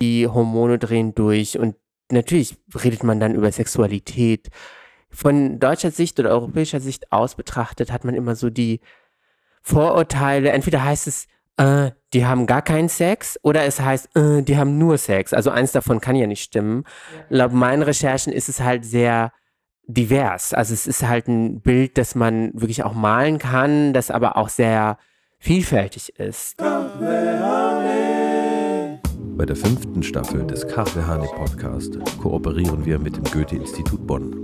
die Hormone drehen durch und natürlich redet man dann über Sexualität. Von deutscher Sicht oder europäischer Sicht aus betrachtet hat man immer so die Vorurteile. Entweder heißt es, äh, die haben gar keinen Sex oder es heißt, äh, die haben nur Sex. Also eins davon kann ja nicht stimmen. Ja. Laut meinen Recherchen ist es halt sehr divers. Also es ist halt ein Bild, das man wirklich auch malen kann, das aber auch sehr vielfältig ist. Bei der fünften Staffel des Kaffeehane Podcast kooperieren wir mit dem Goethe-Institut Bonn.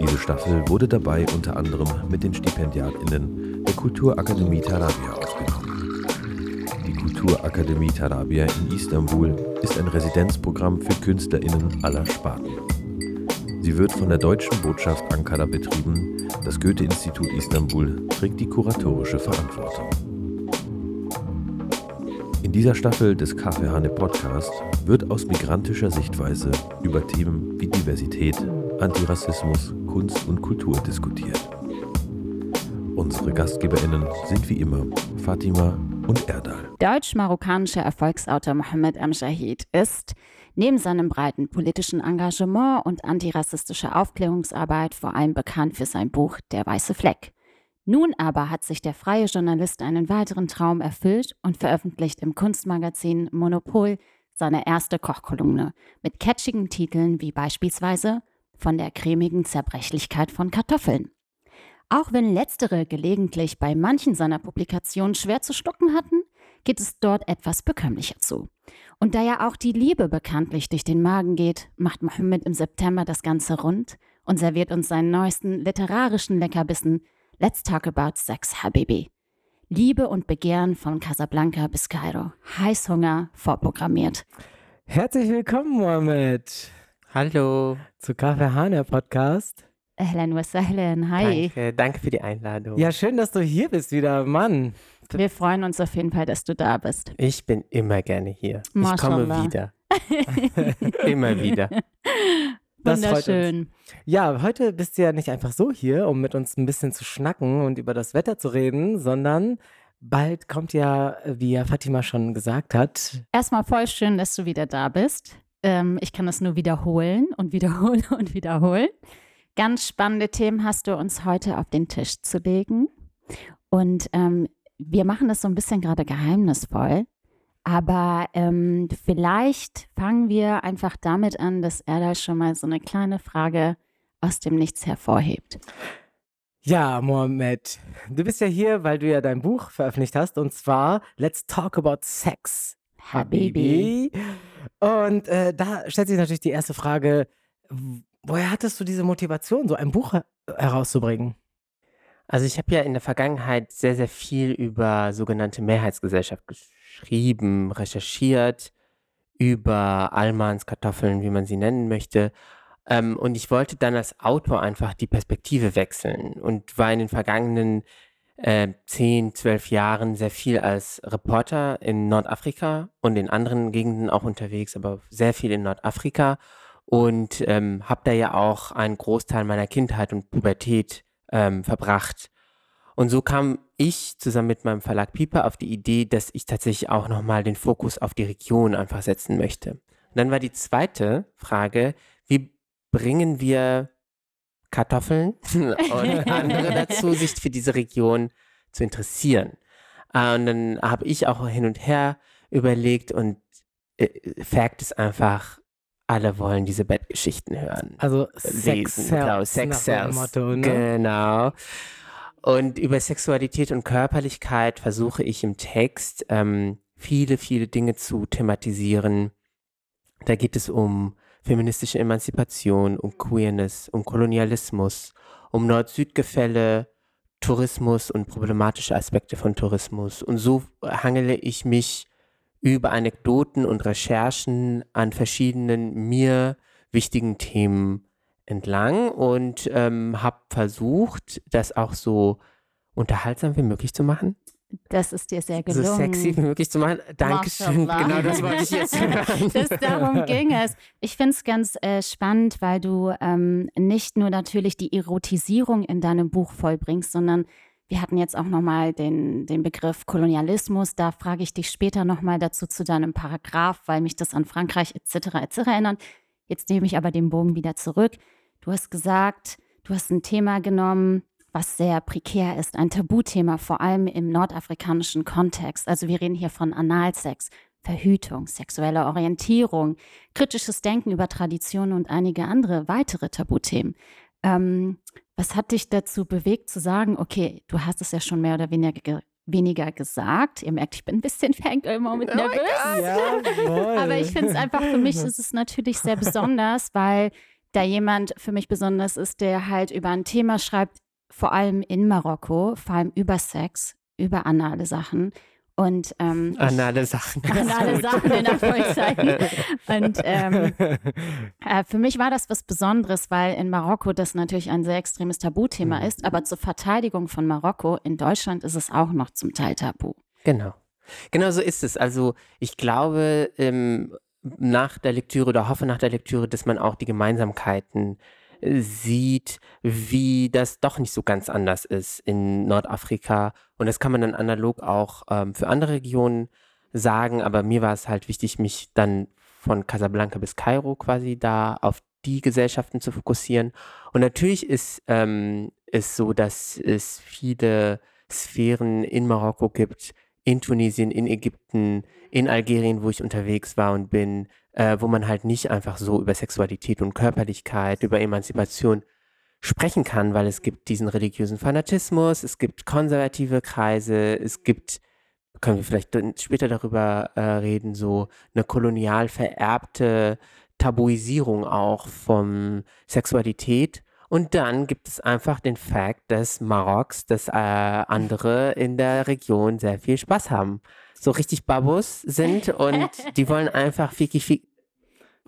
Diese Staffel wurde dabei unter anderem mit den StipendiatInnen der Kulturakademie Tarabia aufgenommen. Die Kulturakademie Tarabia in Istanbul ist ein Residenzprogramm für KünstlerInnen aller Sparten. Sie wird von der deutschen Botschaft Ankara betrieben. Das Goethe-Institut Istanbul trägt die kuratorische Verantwortung. In dieser Staffel des Kaffeehane Podcast wird aus migrantischer Sichtweise über Themen wie Diversität, Antirassismus, Kunst und Kultur diskutiert. Unsere GastgeberInnen sind wie immer Fatima und Erdal. Deutsch-marokkanischer Erfolgsautor Mohammed Amjahid ist neben seinem breiten politischen Engagement und antirassistischer Aufklärungsarbeit vor allem bekannt für sein Buch Der weiße Fleck. Nun aber hat sich der freie Journalist einen weiteren Traum erfüllt und veröffentlicht im Kunstmagazin Monopol seine erste Kochkolumne mit catchigen Titeln wie beispielsweise Von der cremigen Zerbrechlichkeit von Kartoffeln. Auch wenn letztere gelegentlich bei manchen seiner Publikationen schwer zu schlucken hatten, geht es dort etwas bekömmlicher zu. Und da ja auch die Liebe bekanntlich durch den Magen geht, macht Mohammed im September das Ganze rund und serviert uns seinen neuesten literarischen Leckerbissen Let's talk about sex, Habibi. Liebe und Begehren von Casablanca bis Kairo. Heißhunger vorprogrammiert. Herzlich willkommen, Mohammed. Hallo. Zu Kaffee Hane Podcast. Wa sahlan. Hi. Danke, danke für die Einladung. Ja, schön, dass du hier bist wieder, Mann. Wir freuen uns auf jeden Fall, dass du da bist. Ich bin immer gerne hier. Mashallah. Ich komme wieder. immer wieder. Wunderschön. Ja, heute bist du ja nicht einfach so hier, um mit uns ein bisschen zu schnacken und über das Wetter zu reden, sondern bald kommt ja, wie ja Fatima schon gesagt hat. Erstmal voll schön, dass du wieder da bist. Ähm, ich kann das nur wiederholen und wiederholen und wiederholen. Ganz spannende Themen hast du uns heute auf den Tisch zu legen. Und ähm, wir machen das so ein bisschen gerade geheimnisvoll. Aber ähm, vielleicht fangen wir einfach damit an, dass er da schon mal so eine kleine Frage aus dem Nichts hervorhebt. Ja, Mohammed, du bist ja hier, weil du ja dein Buch veröffentlicht hast und zwar Let's Talk About Sex. Habibi. Und äh, da stellt sich natürlich die erste Frage, woher hattest du diese Motivation, so ein Buch herauszubringen? Also ich habe ja in der Vergangenheit sehr, sehr viel über sogenannte Mehrheitsgesellschaft geschrieben, recherchiert, über Almans Kartoffeln, wie man sie nennen möchte. Ähm, und ich wollte dann als Autor einfach die Perspektive wechseln und war in den vergangenen äh, 10, 12 Jahren sehr viel als Reporter in Nordafrika und in anderen Gegenden auch unterwegs, aber sehr viel in Nordafrika und ähm, habe da ja auch einen Großteil meiner Kindheit und Pubertät ähm, verbracht. Und so kam ich zusammen mit meinem Verlag Piper auf die Idee, dass ich tatsächlich auch nochmal den Fokus auf die Region einfach setzen möchte. Und dann war die zweite Frage, wie bringen wir Kartoffeln und andere dazu, sich für diese Region zu interessieren? Äh, und dann habe ich auch hin und her überlegt und äh, Fakt ist einfach, alle wollen diese Bettgeschichten hören. Also Sex lesen, genau, Sex Cells. Motto, ne? Genau. Und über Sexualität und Körperlichkeit versuche ich im Text ähm, viele, viele Dinge zu thematisieren. Da geht es um feministische Emanzipation, um Queerness, um Kolonialismus, um Nord-Süd-Gefälle, Tourismus und problematische Aspekte von Tourismus. Und so hangele ich mich über Anekdoten und Recherchen an verschiedenen mir wichtigen Themen entlang und ähm, habe versucht, das auch so unterhaltsam wie möglich zu machen. Das ist dir sehr gelungen. So sexy wie möglich zu machen. Dankeschön. Genau das wollte ich jetzt hören. das, darum ging es. Ich finde es ganz äh, spannend, weil du ähm, nicht nur natürlich die Erotisierung in deinem Buch vollbringst, sondern Wir hatten jetzt auch nochmal den, den Begriff Kolonialismus. Da frage ich dich später nochmal dazu zu deinem Paragraph, weil mich das an Frankreich etc. etc. erinnert. Jetzt nehme ich aber den Bogen wieder zurück. Du hast gesagt, du hast ein Thema genommen, was sehr prekär ist, ein Tabuthema, vor allem im nordafrikanischen Kontext. Also wir reden hier von Analsex, Verhütung, sexuelle Orientierung, kritisches Denken über Traditionen und einige andere weitere Tabuthemen. Ähm, was hat dich dazu bewegt zu sagen, okay, du hast es ja schon mehr oder weniger, weniger gesagt. Ihr merkt, ich bin ein bisschen Fangirl-Moment oh nervös. Ja, Aber ich finde es einfach, für mich ist es natürlich sehr besonders, weil da jemand für mich besonders ist, der halt über ein Thema schreibt, vor allem in Marokko, vor allem über Sex, über anale Sachen. Und ähm, anale Sachen. Anale Sachen in Anführungszeichen. Und ähm, äh, für mich war das was Besonderes, weil in Marokko das natürlich ein sehr extremes Tabuthema mhm. ist, aber zur Verteidigung von Marokko in Deutschland ist es auch noch zum Teil tabu. Genau. Genau so ist es. Also ich glaube, ähm, nach der Lektüre oder hoffe nach der Lektüre, dass man auch die Gemeinsamkeiten sieht, wie das doch nicht so ganz anders ist in Nordafrika. Und das kann man dann analog auch ähm, für andere Regionen sagen. Aber mir war es halt wichtig, mich dann von Casablanca bis Kairo quasi da auf die Gesellschaften zu fokussieren. Und natürlich ist ähm, es so, dass es viele Sphären in Marokko gibt, in Tunesien, in Ägypten, in Algerien, wo ich unterwegs war und bin, äh, wo man halt nicht einfach so über Sexualität und Körperlichkeit, über Emanzipation sprechen kann, weil es gibt diesen religiösen Fanatismus, es gibt konservative Kreise, es gibt, können wir vielleicht später darüber äh, reden, so eine kolonial vererbte Tabuisierung auch von Sexualität. Und dann gibt es einfach den Fakt, dass Maroks, dass äh, andere in der Region sehr viel Spaß haben so richtig Babos sind und die wollen einfach Fiki Fiki.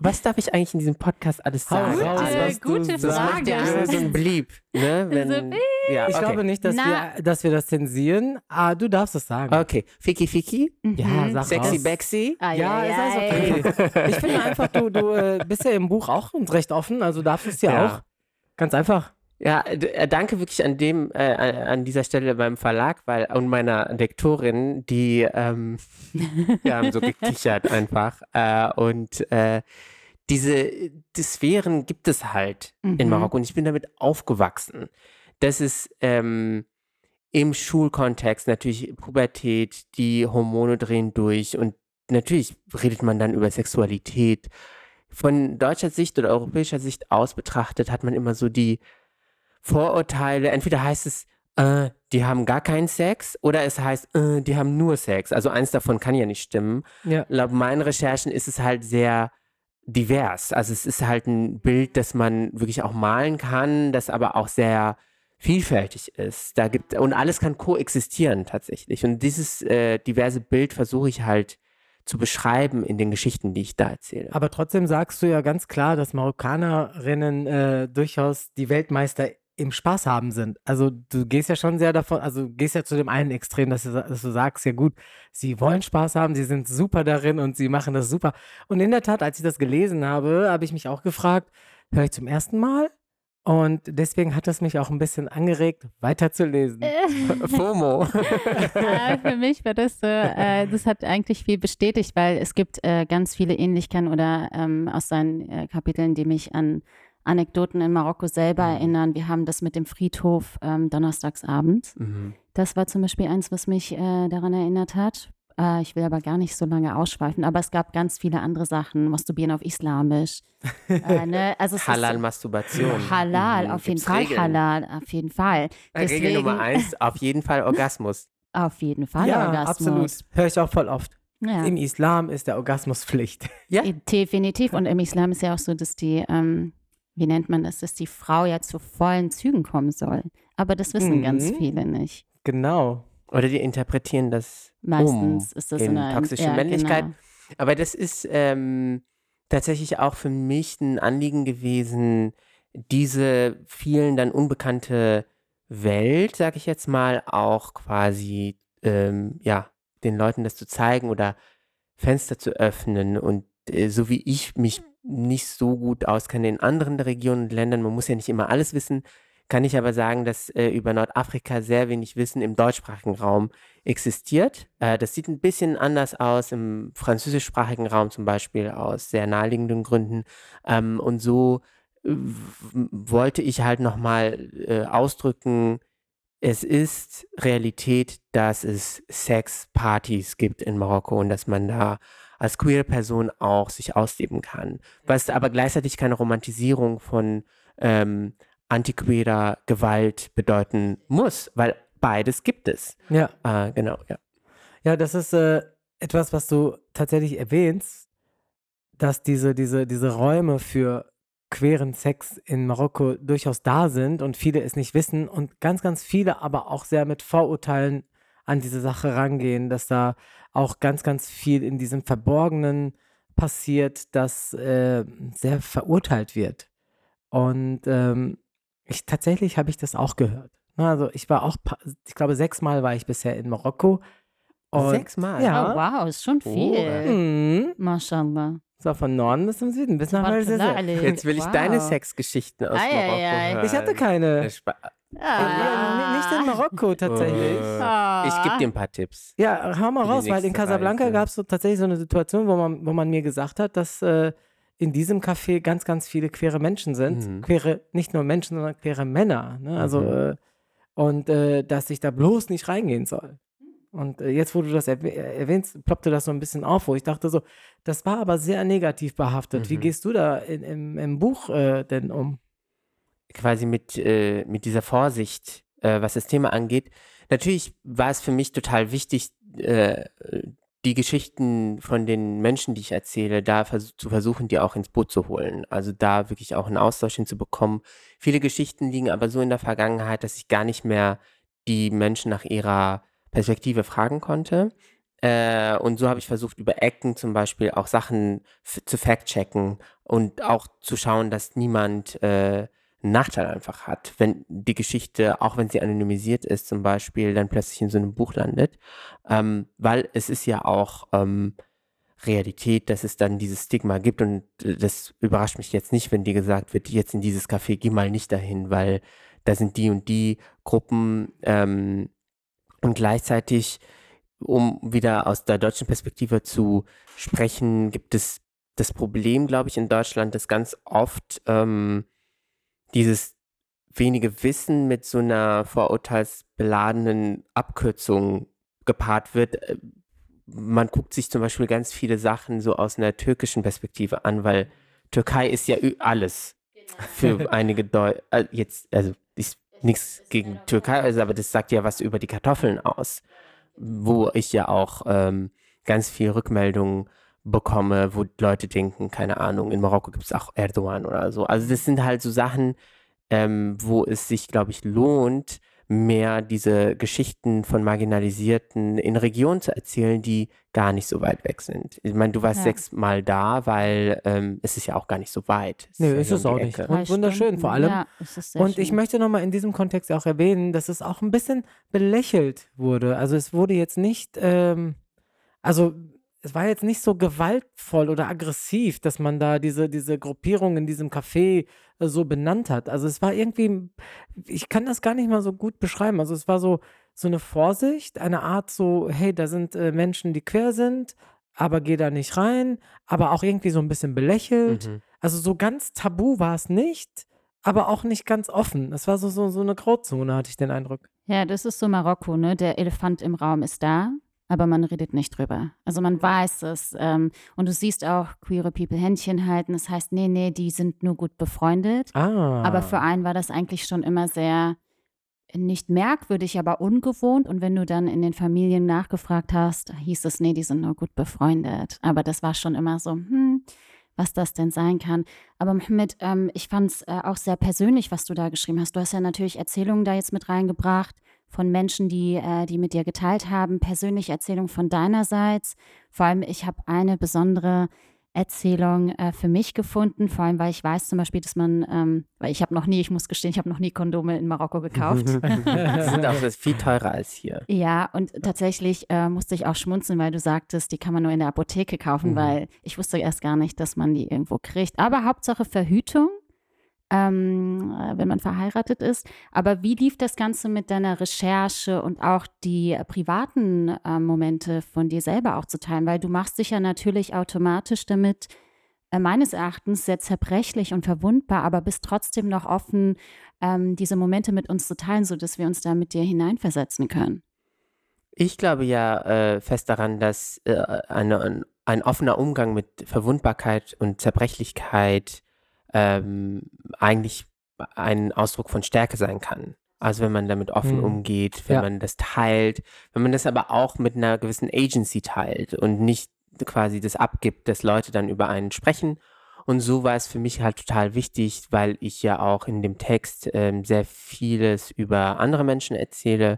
Was darf ich eigentlich in diesem Podcast alles sagen? Gute, also, gute Frage. Das ist so ein Blieb. Ne? Wenn, so ja, ich okay. glaube nicht, dass wir, dass wir das zensieren. Ah, du darfst es sagen. Okay. Fiki Fiki? Mhm. Ja, sag Sexy raus. Bexy? Ah, Ja, ist alles okay. Ich finde einfach, du, du äh, bist ja im Buch auch recht offen, also darfst du es ja, Ja. auch. Ganz einfach. Ja, äh, danke wirklich an dem, äh, an dieser Stelle beim Verlag, weil und meiner Lektorin, die ähm, wir haben so gekichert einfach. Äh, und äh, diese die Sphären gibt es halt in Mhm. Marokko und ich bin damit aufgewachsen. Das ist ähm, im Schulkontext natürlich Pubertät, die Hormone drehen durch und natürlich redet man dann über Sexualität. Von deutscher Sicht oder europäischer Sicht aus betrachtet hat man immer so die Vorurteile. Entweder heißt es, äh, die haben gar keinen Sex oder es heißt, äh, die haben nur Sex. Also eins davon kann ja nicht stimmen. Ja. Laut meinen Recherchen ist es halt sehr divers. Also es ist halt ein Bild, das man wirklich auch malen kann, das aber auch sehr vielfältig ist. Da gibt und alles kann koexistieren tatsächlich. Und dieses äh, diverse Bild versuche ich halt zu beschreiben in den Geschichten, die ich da erzähle. Aber trotzdem sagst du ja ganz klar, dass Marokkanerinnen äh, durchaus die Weltmeister im Spaß haben sind. Also du gehst ja schon sehr davon, also gehst ja zu dem einen Extrem, dass du, dass du sagst, ja gut, sie wollen Spaß haben, sie sind super darin und sie machen das super. Und in der Tat, als ich das gelesen habe, habe ich mich auch gefragt, höre ich zum ersten Mal? Und deswegen hat es mich auch ein bisschen angeregt, weiterzulesen. FOMO. äh, für mich war das so, äh, das hat eigentlich viel bestätigt, weil es gibt äh, ganz viele Ähnlichkeiten oder ähm, aus seinen äh, Kapiteln, die mich an Anekdoten in Marokko selber Mhm. erinnern. Wir haben das mit dem Friedhof ähm, donnerstagsabends. Mhm. Das war zum Beispiel eins, was mich äh, daran erinnert hat. Äh, ich will aber gar nicht so lange ausschweifen, aber es gab ganz viele andere Sachen. Masturbieren auf Islamisch. äh, ne? also es ist- Halal-Masturbation. Halal, Mhm. auf jeden Gibt's Fall Regeln? Halal, auf jeden Fall. Regel Nummer eins, auf jeden Fall Orgasmus. Auf jeden Fall ja, Orgasmus. absolut. Höre ich auch voll oft. Ja. Im Islam ist der Orgasmus Pflicht. Ja. Definitiv. Und im Islam ist ja auch so, dass die, ähm, wie nennt man das, dass die Frau ja zu vollen Zügen kommen soll. Aber das wissen Mhm. ganz viele nicht. Genau. Oder die interpretieren das Meistens um ist das in toxische ja, Männlichkeit. Genau. Aber das ist ähm, tatsächlich auch für mich ein Anliegen gewesen, diese vielen dann unbekannte Welt, sag ich jetzt mal, auch quasi, ähm, ja, den Leuten das zu zeigen oder Fenster zu öffnen. Und äh, so wie ich mich nicht so gut auskenne in anderen Regionen und Ländern, man muss ja nicht immer alles wissen, kann ich aber sagen, dass äh, über Nordafrika sehr wenig Wissen im deutschsprachigen Raum existiert. Äh, das sieht ein bisschen anders aus im französischsprachigen Raum zum Beispiel aus sehr naheliegenden Gründen. Ähm, und so äh, wollte ich halt nochmal äh, ausdrücken, es ist Realität, dass es Sexpartys gibt in Marokko und dass man da als queere Person auch sich ausleben kann. Was aber gleichzeitig keine Romantisierung von ähm, antiquerer Gewalt bedeuten muss, weil beides gibt es. Ja. Äh, genau, ja. Ja, das ist äh, etwas, was du tatsächlich erwähnst, dass diese, diese, diese Räume für queeren Sex in Marokko durchaus da sind und viele es nicht wissen und ganz, ganz viele aber auch sehr mit Vorurteilen an diese Sache rangehen, dass da auch ganz, ganz viel in diesem Verborgenen passiert, das äh, sehr verurteilt wird. Und ähm, ich tatsächlich habe ich das auch gehört. Ne, Also ich war auch, ich glaube, sechsmal war ich bisher in Marokko. Und Sechsmal? Ja. Oh, wow, ist schon Oh. viel. Mhm. Mashallah. So von Norden bis zum Süden, bis nach. Jetzt will ich wow. deine Sexgeschichten aus Marokko hören. Ich hatte keine. Äh, Spa- Ja, nicht in Marokko tatsächlich. Äh, Ich gebe dir ein paar Tipps. Ja, hau mal raus, weil in Casablanca gab es so tatsächlich so eine Situation, wo man, wo man mir gesagt hat, dass äh, in diesem Café ganz, ganz viele queere Menschen sind. Mhm. Queere, nicht nur Menschen, sondern queere Männer. Ne? Also, Mhm. äh, und äh, dass ich da bloß nicht reingehen soll. Und äh, jetzt, wo du das erwäh- erwähnst, ploppte das so ein bisschen auf, wo ich dachte so, das war aber sehr negativ behaftet. Wie Mhm. gehst du da in, im, im Buch äh, denn um? quasi mit, äh, mit dieser Vorsicht, äh, was das Thema angeht. Natürlich war es für mich total wichtig, äh, die Geschichten von den Menschen, die ich erzähle, da vers zu versuchen, die auch ins Boot zu holen. Also da wirklich auch einen Austausch hinzubekommen. Viele Geschichten liegen aber so in der Vergangenheit, dass ich gar nicht mehr die Menschen nach ihrer Perspektive fragen konnte. Äh, und so habe ich versucht, über Ecken zum Beispiel auch Sachen zu fact-checken und auch zu schauen, dass niemand äh, Nachteil einfach hat, wenn die Geschichte, auch wenn sie anonymisiert ist zum Beispiel, dann plötzlich in so einem Buch landet. Ähm, weil es ist ja auch ähm, Realität, dass es dann dieses Stigma gibt und äh, das überrascht mich jetzt nicht, wenn dir gesagt wird, jetzt in dieses Café, geh mal nicht dahin, weil da sind die und die Gruppen ähm, und gleichzeitig, um wieder aus der deutschen Perspektive zu sprechen, gibt es das Problem, glaube ich, in Deutschland, dass ganz oft ähm, dieses wenige Wissen mit so einer vorurteilsbeladenen Abkürzung gepaart wird. Äh, Man guckt sich zum Beispiel ganz viele Sachen so aus einer türkischen Perspektive an, weil Türkei ist ja alles für einige Deu äh, jetzt, also ist nichts gegen Türkei, also, aber das sagt ja was über die Kartoffeln aus, wo ich ja auch ähm, ganz viel Rückmeldungen bekomme, wo Leute denken, keine Ahnung, in Marokko gibt es auch Erdogan oder so. Also das sind halt so Sachen, ähm, wo es sich, glaube ich, lohnt, mehr diese Geschichten von Marginalisierten in Regionen zu erzählen, die gar nicht so weit weg sind. Ich meine, du warst Ja. sechsmal da, weil ähm, es ist ja auch gar nicht so weit. Es Nee, ja ist hier es auch nicht. Und wunderschön vor allem. Ja, es ist sehr Und schön. ich möchte nochmal in diesem Kontext auch erwähnen, dass es auch ein bisschen belächelt wurde. Also es wurde jetzt nicht, ähm, also es war jetzt nicht so gewaltvoll oder aggressiv, dass man da diese, diese Gruppierung in diesem Café äh, so benannt hat. Also es war irgendwie, ich kann das gar nicht mal so gut beschreiben. Also es war so, so eine Vorsicht, eine Art so, hey, da sind äh, Menschen, die quer sind, aber geh da nicht rein, aber auch irgendwie so ein bisschen belächelt. Mhm. Also so ganz tabu war es nicht, aber auch nicht ganz offen. Es war so, so, so eine Grauzone, hatte ich den Eindruck. Ja, das ist so Marokko, ne? Der Elefant im Raum ist da, aber man redet nicht drüber. Also man weiß es. Ähm, und du siehst auch queere People Händchen halten. Das heißt, nee, nee, die sind nur gut befreundet. Ah. Aber für einen war das eigentlich schon immer sehr nicht merkwürdig, aber ungewohnt. Und wenn du dann in den Familien nachgefragt hast, hieß es, nee, die sind nur gut befreundet. Aber das war schon immer so, hm, was das denn sein kann. Aber Mohammed, ähm, ich fand es äh, auch sehr persönlich, was du da geschrieben hast. Du hast ja natürlich Erzählungen da jetzt mit reingebracht von Menschen, die, äh, die mit dir geteilt haben, persönliche Erzählungen von deinerseits. Vor allem, ich habe eine besondere Erzählung äh, für mich gefunden, vor allem, weil ich weiß zum Beispiel, dass man, ähm, weil ich habe noch nie, ich muss gestehen, ich habe noch nie Kondome in Marokko gekauft. Die sind auch das ist viel teurer als hier. Ja, und tatsächlich äh, musste ich auch schmunzeln, weil du sagtest, die kann man nur in der Apotheke kaufen, Mhm. weil ich wusste erst gar nicht, dass man die irgendwo kriegt. Aber Hauptsache Verhütung. Ähm, äh, wenn man verheiratet ist. Aber wie lief das Ganze mit deiner Recherche und auch die äh, privaten äh, Momente von dir selber auch zu teilen? Weil du machst dich ja natürlich automatisch damit äh, meines Erachtens sehr zerbrechlich und verwundbar, aber bist trotzdem noch offen, ähm, diese Momente mit uns zu teilen, sodass wir uns da mit dir hineinversetzen können. Ich glaube ja äh, fest daran, dass äh, eine, ein, ein offener Umgang mit Verwundbarkeit und Zerbrechlichkeit ähm, eigentlich ein Ausdruck von Stärke sein kann. Also wenn man damit offen Mhm. umgeht, wenn Ja. man das teilt, wenn man das aber auch mit einer gewissen Agency teilt und nicht quasi das abgibt, dass Leute dann über einen sprechen. Und so war es für mich halt total wichtig, weil ich ja auch in dem Text ähm, sehr vieles über andere Menschen erzähle,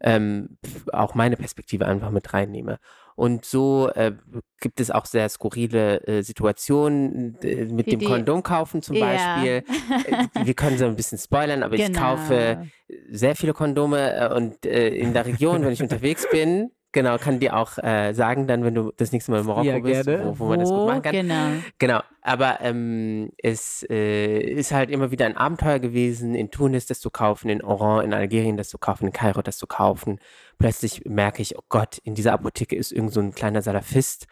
ähm, auch meine Perspektive einfach mit reinnehme. Und so äh, gibt es auch sehr skurrile äh, Situationen äh, mit Wie dem die- Kondom kaufen zum Beispiel. Äh, Wir können so ein bisschen spoilern, aber ich Genau. kaufe sehr viele Kondome äh, und äh, in der Region, wenn ich unterwegs bin, genau, kann dir auch äh, sagen, dann, wenn du das nächste Mal in Marokko Ja, bist, wo, wo man das gut machen kann. Genau. Genau, aber ähm, es äh, ist halt immer wieder ein Abenteuer gewesen, in Tunis das zu kaufen, in Oran, in Algerien das zu kaufen, in Kairo das zu kaufen. Plötzlich merke ich, oh Gott, in dieser Apotheke ist irgend so ein kleiner Salafist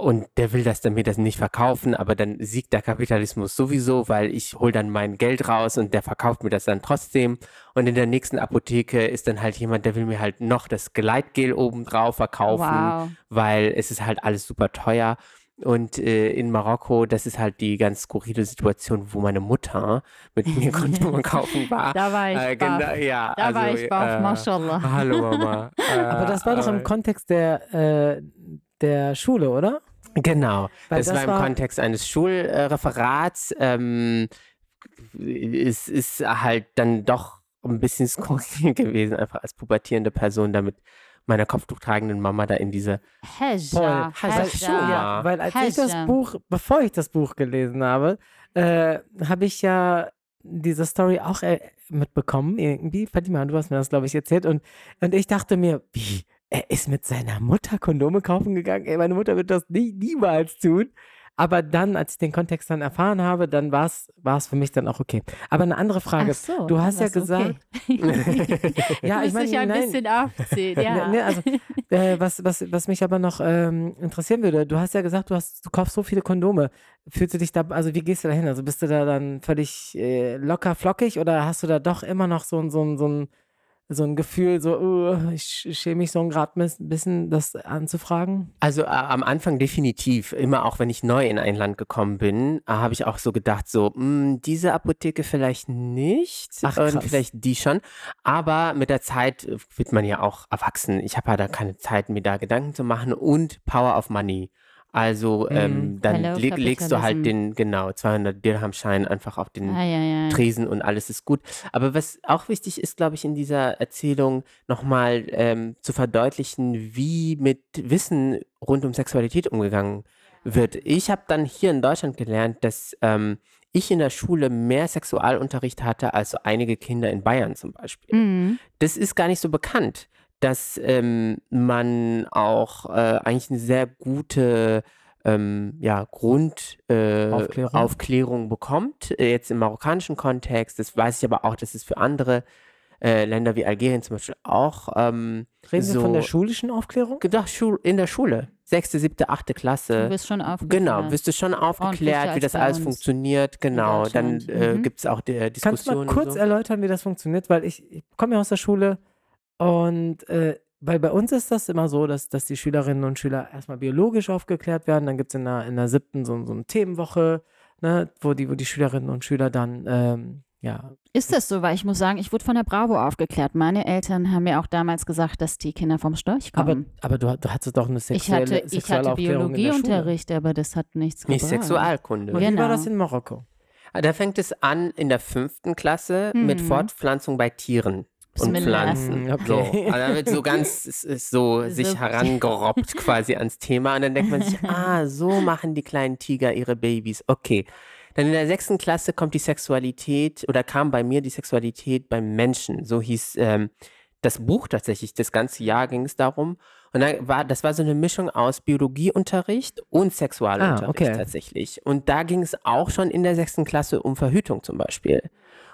und der will das dann mir das nicht verkaufen, aber dann siegt der Kapitalismus sowieso, weil ich hole dann mein Geld raus und der verkauft mir das dann trotzdem. Und in der nächsten Apotheke ist dann halt jemand, der will mir halt noch das Gleitgel obendrauf verkaufen Wow. weil es ist halt alles super teuer. Und äh, in Marokko, das ist halt die ganz skurrile Situation, wo meine Mutter mit mir Kondome kaufen war. Da war ich Äh, baff. genau, ja, Da war also, ich baff, äh, mashallah. Hallo Mama. Aber das war doch im Äh, Kontext der, äh, der Schule, oder? Genau, das, das war im war- Kontext eines Schulreferats. Ähm, es ist halt dann doch ein bisschen skurril gewesen, einfach als pubertierende Person damit meiner kopftuchtragenden Mama da in diese Voll. Hajja. Hajja. Ja. Weil als ich das. Buch, bevor ich das Buch gelesen habe, äh, habe ich ja diese Story auch äh, mitbekommen, irgendwie. Fatima, du hast mir das, glaube ich, erzählt. Und, und ich dachte mir, wie? Er ist mit seiner Mutter Kondome kaufen gegangen? Ey, meine Mutter wird das nie, niemals tun. Aber dann, als ich den Kontext dann erfahren habe, dann war es für mich dann auch okay. Aber eine andere Frage. Ach so, du hast ja was, okay. gesagt, ja, ich ich meine, ein nein, bisschen aufziehen, ja. Ne, also, äh, was, was, was mich aber noch ähm, interessieren würde, du hast ja gesagt, du, hast, du kaufst so viele Kondome. Fühlst du dich da, also wie gehst du da hin? Also bist du da dann völlig äh, locker flockig oder hast du da doch immer noch so, so, ein- so, ein, so ein Gefühl, so, uh, ich schäme mich so gerade ein bisschen, das anzufragen? Also äh, am Anfang definitiv. Immer auch, wenn ich neu in ein Land gekommen bin, äh, habe ich auch so gedacht, so, "Hm, diese Apotheke vielleicht nicht Ach, und krass. vielleicht die schon. Aber mit der Zeit äh, wird man ja auch erwachsen. Ich habe ja da keine Zeit, mir da Gedanken zu machen und Power of Money. Also ähm, Mhm. dann leg, legst du halt den, genau, 200 Dirham-Schein einfach auf den Ah, ja, ja. Tresen und alles ist gut. Aber was auch wichtig ist, glaube ich, in dieser Erzählung nochmal ähm, zu verdeutlichen, wie mit Wissen rund um Sexualität umgegangen wird. Ich habe dann hier in Deutschland gelernt, dass ähm, ich in der Schule mehr Sexualunterricht hatte als so einige Kinder in Bayern zum Beispiel. Mhm. Das ist gar nicht so bekannt, dass ähm, man auch äh, eigentlich eine sehr gute ähm, ja, Grundaufklärung äh, bekommt, äh, jetzt im marokkanischen Kontext. Das weiß ich aber auch, dass es für andere äh, Länder wie Algerien zum Beispiel auch ähm, Reden wir von der so schulischen Aufklärung? gedacht, Schul in der Schule, sechste, siebte, achte Du Klasse. bist schon aufgeklärt. Genau, wirst du schon aufgeklärt, wie das alles uns funktioniert. Genau, dann äh, Mhm. gibt es auch die, äh, Kannst du mal Diskussionen. kurz so. erläutern, wie das funktioniert? Weil ich, ich komme ja aus der Schule und äh, weil bei uns ist das immer so, dass, dass die Schülerinnen und Schüler erstmal biologisch aufgeklärt werden. Dann gibt es in der, in der siebten so, so eine Themenwoche, ne, wo, die, wo die Schülerinnen und Schüler dann, ähm, ja, Ist das so? Weil ich muss sagen, ich wurde von der Bravo aufgeklärt. Meine Eltern haben mir auch damals gesagt, dass die Kinder vom Storch aber, kommen. aber du, du hattest doch eine ich sexuelle hatte, ich hatte Schule. Biologieunterricht, aber das hat nichts Nicht gebracht. Sexualkunde. Und Wie war Genau. das in Marokko? Ah, Da fängt es an in der fünften Klasse mit Mhm. Fortpflanzung bei Tieren und. Pflanzen. Mm, okay. So. Also da wird so ganz so sich herangerobbt quasi ans Thema und dann denkt man sich, ah, so machen die kleinen Tiger ihre Babys. Okay. Dann in der sechsten Klasse kommt die Sexualität oder kam bei mir die Sexualität beim Menschen. So hieß ähm, das Buch tatsächlich. Das ganze Jahr ging es darum. Und dann war, das war so eine Mischung aus Biologieunterricht und Sexualunterricht Ah, okay. tatsächlich. Und da ging es auch schon in der sechsten Klasse um Verhütung zum Beispiel.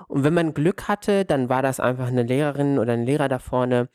Und wenn man Glück hatte, dann war das einfach eine Lehrerin oder ein Lehrer da vorne,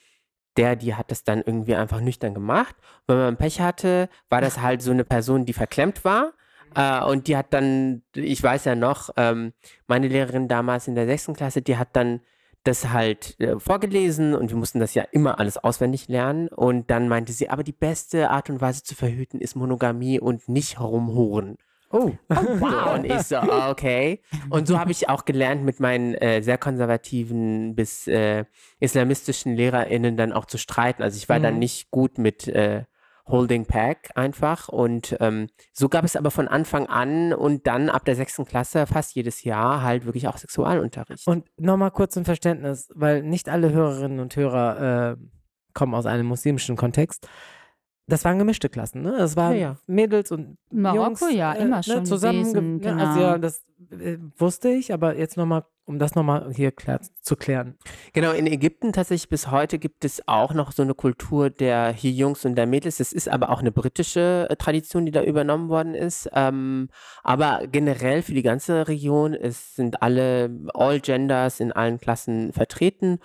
der, die hat das dann irgendwie einfach nüchtern gemacht. Wenn man Pech hatte, war das halt so eine Person, die verklemmt war. Äh, und die hat dann, ich weiß ja noch, ähm, meine Lehrerin damals in der sechsten Klasse, die hat dann das halt äh, vorgelesen und wir mussten das ja immer alles auswendig lernen. Und dann meinte sie, aber die beste Art und Weise zu verhüten ist Monogamie und nicht rumhuren. Oh. Wow. Und ich so, okay. Und so habe ich auch gelernt, mit meinen äh, sehr konservativen bis äh, islamistischen LehrerInnen dann auch zu streiten. Also ich war dann Mhm. nicht gut mit äh, Holding Pack einfach. Und ähm, so gab es aber von Anfang an und dann ab der sechsten Klasse fast jedes Jahr halt wirklich auch Sexualunterricht. Und nochmal kurz zum Verständnis, weil nicht alle Hörerinnen und Hörer äh, kommen aus einem muslimischen Kontext. Das waren gemischte Klassen, ne? Das waren Ja, ja. Mädels und Marokko, Jungs, ja, äh, immer ne, schon zusammen. gewesen, ne? Also genau. ja, das äh, wusste ich, aber jetzt nochmal, um das nochmal hier klär, zu klären. Genau, in Ägypten tatsächlich bis heute gibt es auch noch so eine Kultur der hier Jungs und der Mädels. Das ist aber auch eine britische äh, Tradition, die da übernommen worden ist. Ähm, aber generell für die ganze Region es sind alle All Genders in allen Klassen vertreten.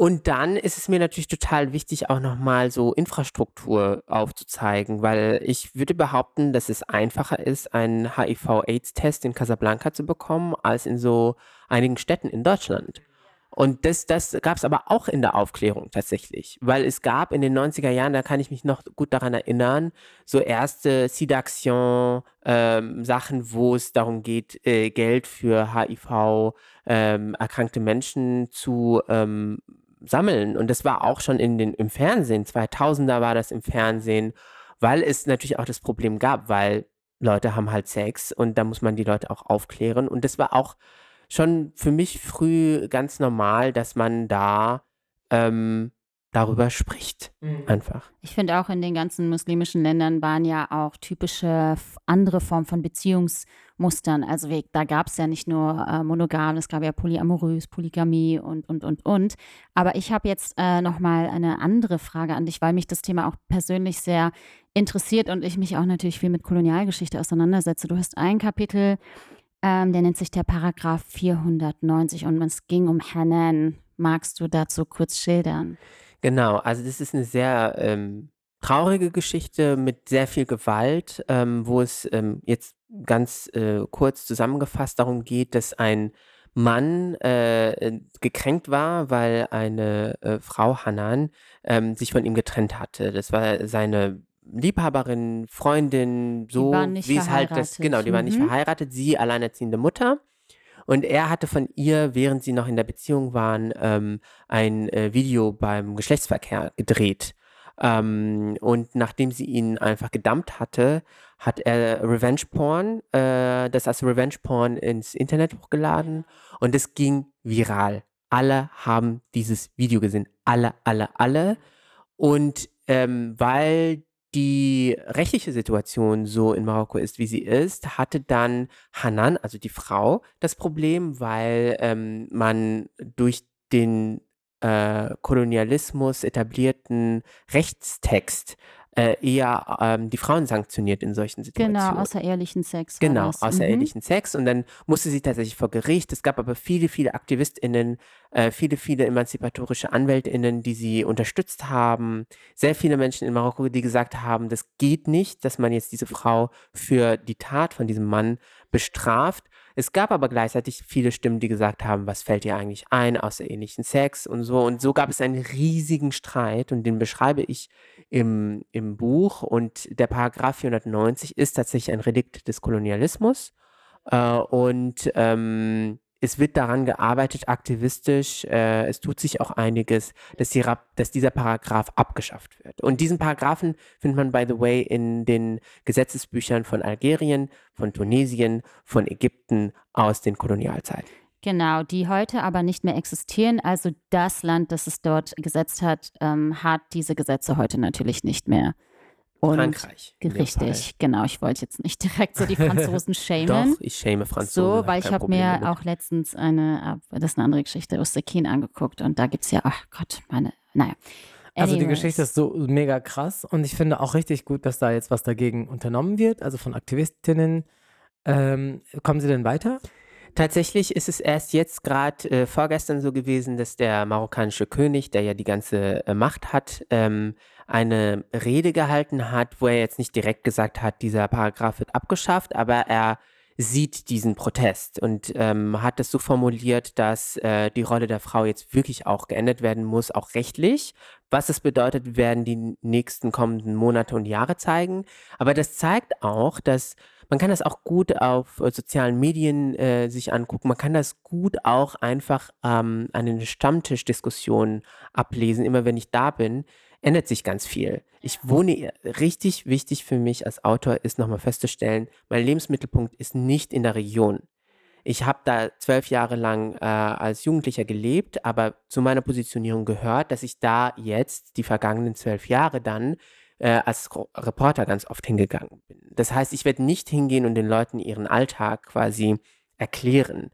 Und dann ist es mir natürlich total wichtig, auch nochmal so Infrastruktur aufzuzeigen, weil ich würde behaupten, dass es einfacher ist, einen HIV-Aids-Test in Casablanca zu bekommen, als in so einigen Städten in Deutschland. Und das, das gab es aber auch in der Aufklärung tatsächlich, weil es gab in den 90er Jahren, da kann ich mich noch gut daran erinnern, so erste Sidaction ähm, wo es darum geht, äh, Geld für HIV ähm, Menschen zu ähm, sammeln. Und das war auch schon in den, im Fernsehen, 2000er war das im Fernsehen, weil es natürlich auch das Problem gab, weil Leute haben halt Sex und da muss man die Leute auch aufklären. Und das war auch schon für mich früh ganz normal, dass man da ähm, darüber spricht. Einfach. Ich finde auch in den ganzen muslimischen Ländern waren ja auch typische andere Formen von Beziehungsmustern. Also wir, da gab es ja nicht nur äh, monogam, es gab ja polyamorös, Polygamie und, und, und, und. Aber ich habe jetzt äh, nochmal eine andere Frage an dich, weil mich das Thema auch persönlich sehr interessiert und ich mich auch natürlich viel mit Kolonialgeschichte auseinandersetze. Du hast ein Kapitel, ähm, der nennt sich der Paragraph 490 und es ging um Hanan. Magst du dazu kurz schildern? Genau, also das ist eine sehr ähm, traurige Geschichte mit sehr viel Gewalt, ähm, wo es ähm, jetzt ganz äh, kurz zusammengefasst darum geht, dass ein Mann äh, äh, gekränkt war, weil eine äh, Frau Hanan ähm, sich von ihm getrennt hatte. Das war seine Liebhaberin, Freundin, so nicht wie es halt das, genau, die waren nicht Mhm. verheiratet, sie alleinerziehende Mutter. Und er hatte von ihr, während sie noch in der Beziehung waren, ähm, ein äh, Video beim Geschlechtsverkehr gedreht. Ähm, und nachdem sie ihn einfach gedumpt hatte, hat er Revenge Porn, äh, das als Revenge Porn ins Internet hochgeladen und es ging viral. Alle haben dieses Video gesehen. Alle, alle, alle. Und ähm, weil die rechtliche Situation so in Marokko ist, wie sie ist, hatte dann Hanan, also die Frau, das Problem, weil ähm, man durch den äh, Kolonialismus etablierten Rechtstext äh, eher ähm, die Frauen sanktioniert in solchen Situationen. Genau, außerehelichen Sex. Genau, das. Mhm. außerehelichen Sex. Und dann musste sie tatsächlich vor Gericht. Es gab aber viele, viele AktivistInnen, äh, viele, viele emanzipatorische AnwältInnen, die sie unterstützt haben. Sehr viele Menschen in Marokko, die gesagt haben, das geht nicht, dass man jetzt diese Frau für die Tat von diesem Mann bestraft. Es gab aber gleichzeitig viele Stimmen, die gesagt haben, was fällt dir eigentlich ein, außerehelichen Sex und so. Und so gab es einen riesigen Streit und den beschreibe ich im, im Buch. Und der Paragraph 490 ist tatsächlich ein Relikt des Kolonialismus. Äh, und ähm, es wird daran gearbeitet, aktivistisch. Äh, es tut sich auch einiges, dass, die, dass dieser Paragraph abgeschafft wird. Und diesen Paragraphen findet man, by the way, in den Gesetzesbüchern von Algerien, von Tunesien, von Ägypten aus den Kolonialzeiten. Genau, die heute aber nicht mehr existieren. Also das Land, das es dort gesetzt hat, ähm, hat diese Gesetze heute natürlich nicht mehr. Und Frankreich. Richtig, genau. Ich wollte jetzt nicht direkt so die Franzosen shamen. Doch, ich schäme Franzosen. So, weil ich habe mir auch letztens eine, äh, das ist eine andere Geschichte, Ostekin angeguckt und da gibt es ja, ach Gott, meine, naja. Also die Anyways. Geschichte ist so mega krass und ich finde auch richtig gut, dass da jetzt was dagegen unternommen wird, also von Aktivistinnen. Ähm, kommen sie denn weiter? Tatsächlich ist es erst jetzt gerade äh, vorgestern so gewesen, dass der marokkanische König, der ja die ganze äh, Macht hat, ähm, eine Rede gehalten hat, wo er jetzt nicht direkt gesagt hat, dieser Paragraph wird abgeschafft, aber er sieht diesen Protest und ähm, hat es so formuliert, dass äh, die Rolle der Frau jetzt wirklich auch geändert werden muss, auch rechtlich. Was es bedeutet, werden die nächsten kommenden Monate und Jahre zeigen. Aber das zeigt auch, dass man kann das auch gut auf äh, sozialen Medien äh, sich angucken. Man kann das gut auch einfach ähm, an den Stammtischdiskussionen ablesen. Immer wenn ich da bin, ändert sich ganz viel. Ich wohne, richtig wichtig für mich als Autor ist nochmal festzustellen, mein Lebensmittelpunkt ist nicht in der Region. Ich habe da zwölf Jahre lang äh, als Jugendlicher gelebt, aber zu meiner Positionierung gehört, dass ich da jetzt die vergangenen zwölf Jahre dann äh, als Reporter ganz oft hingegangen bin. Das heißt, ich werde nicht hingehen und den Leuten ihren Alltag quasi erklären.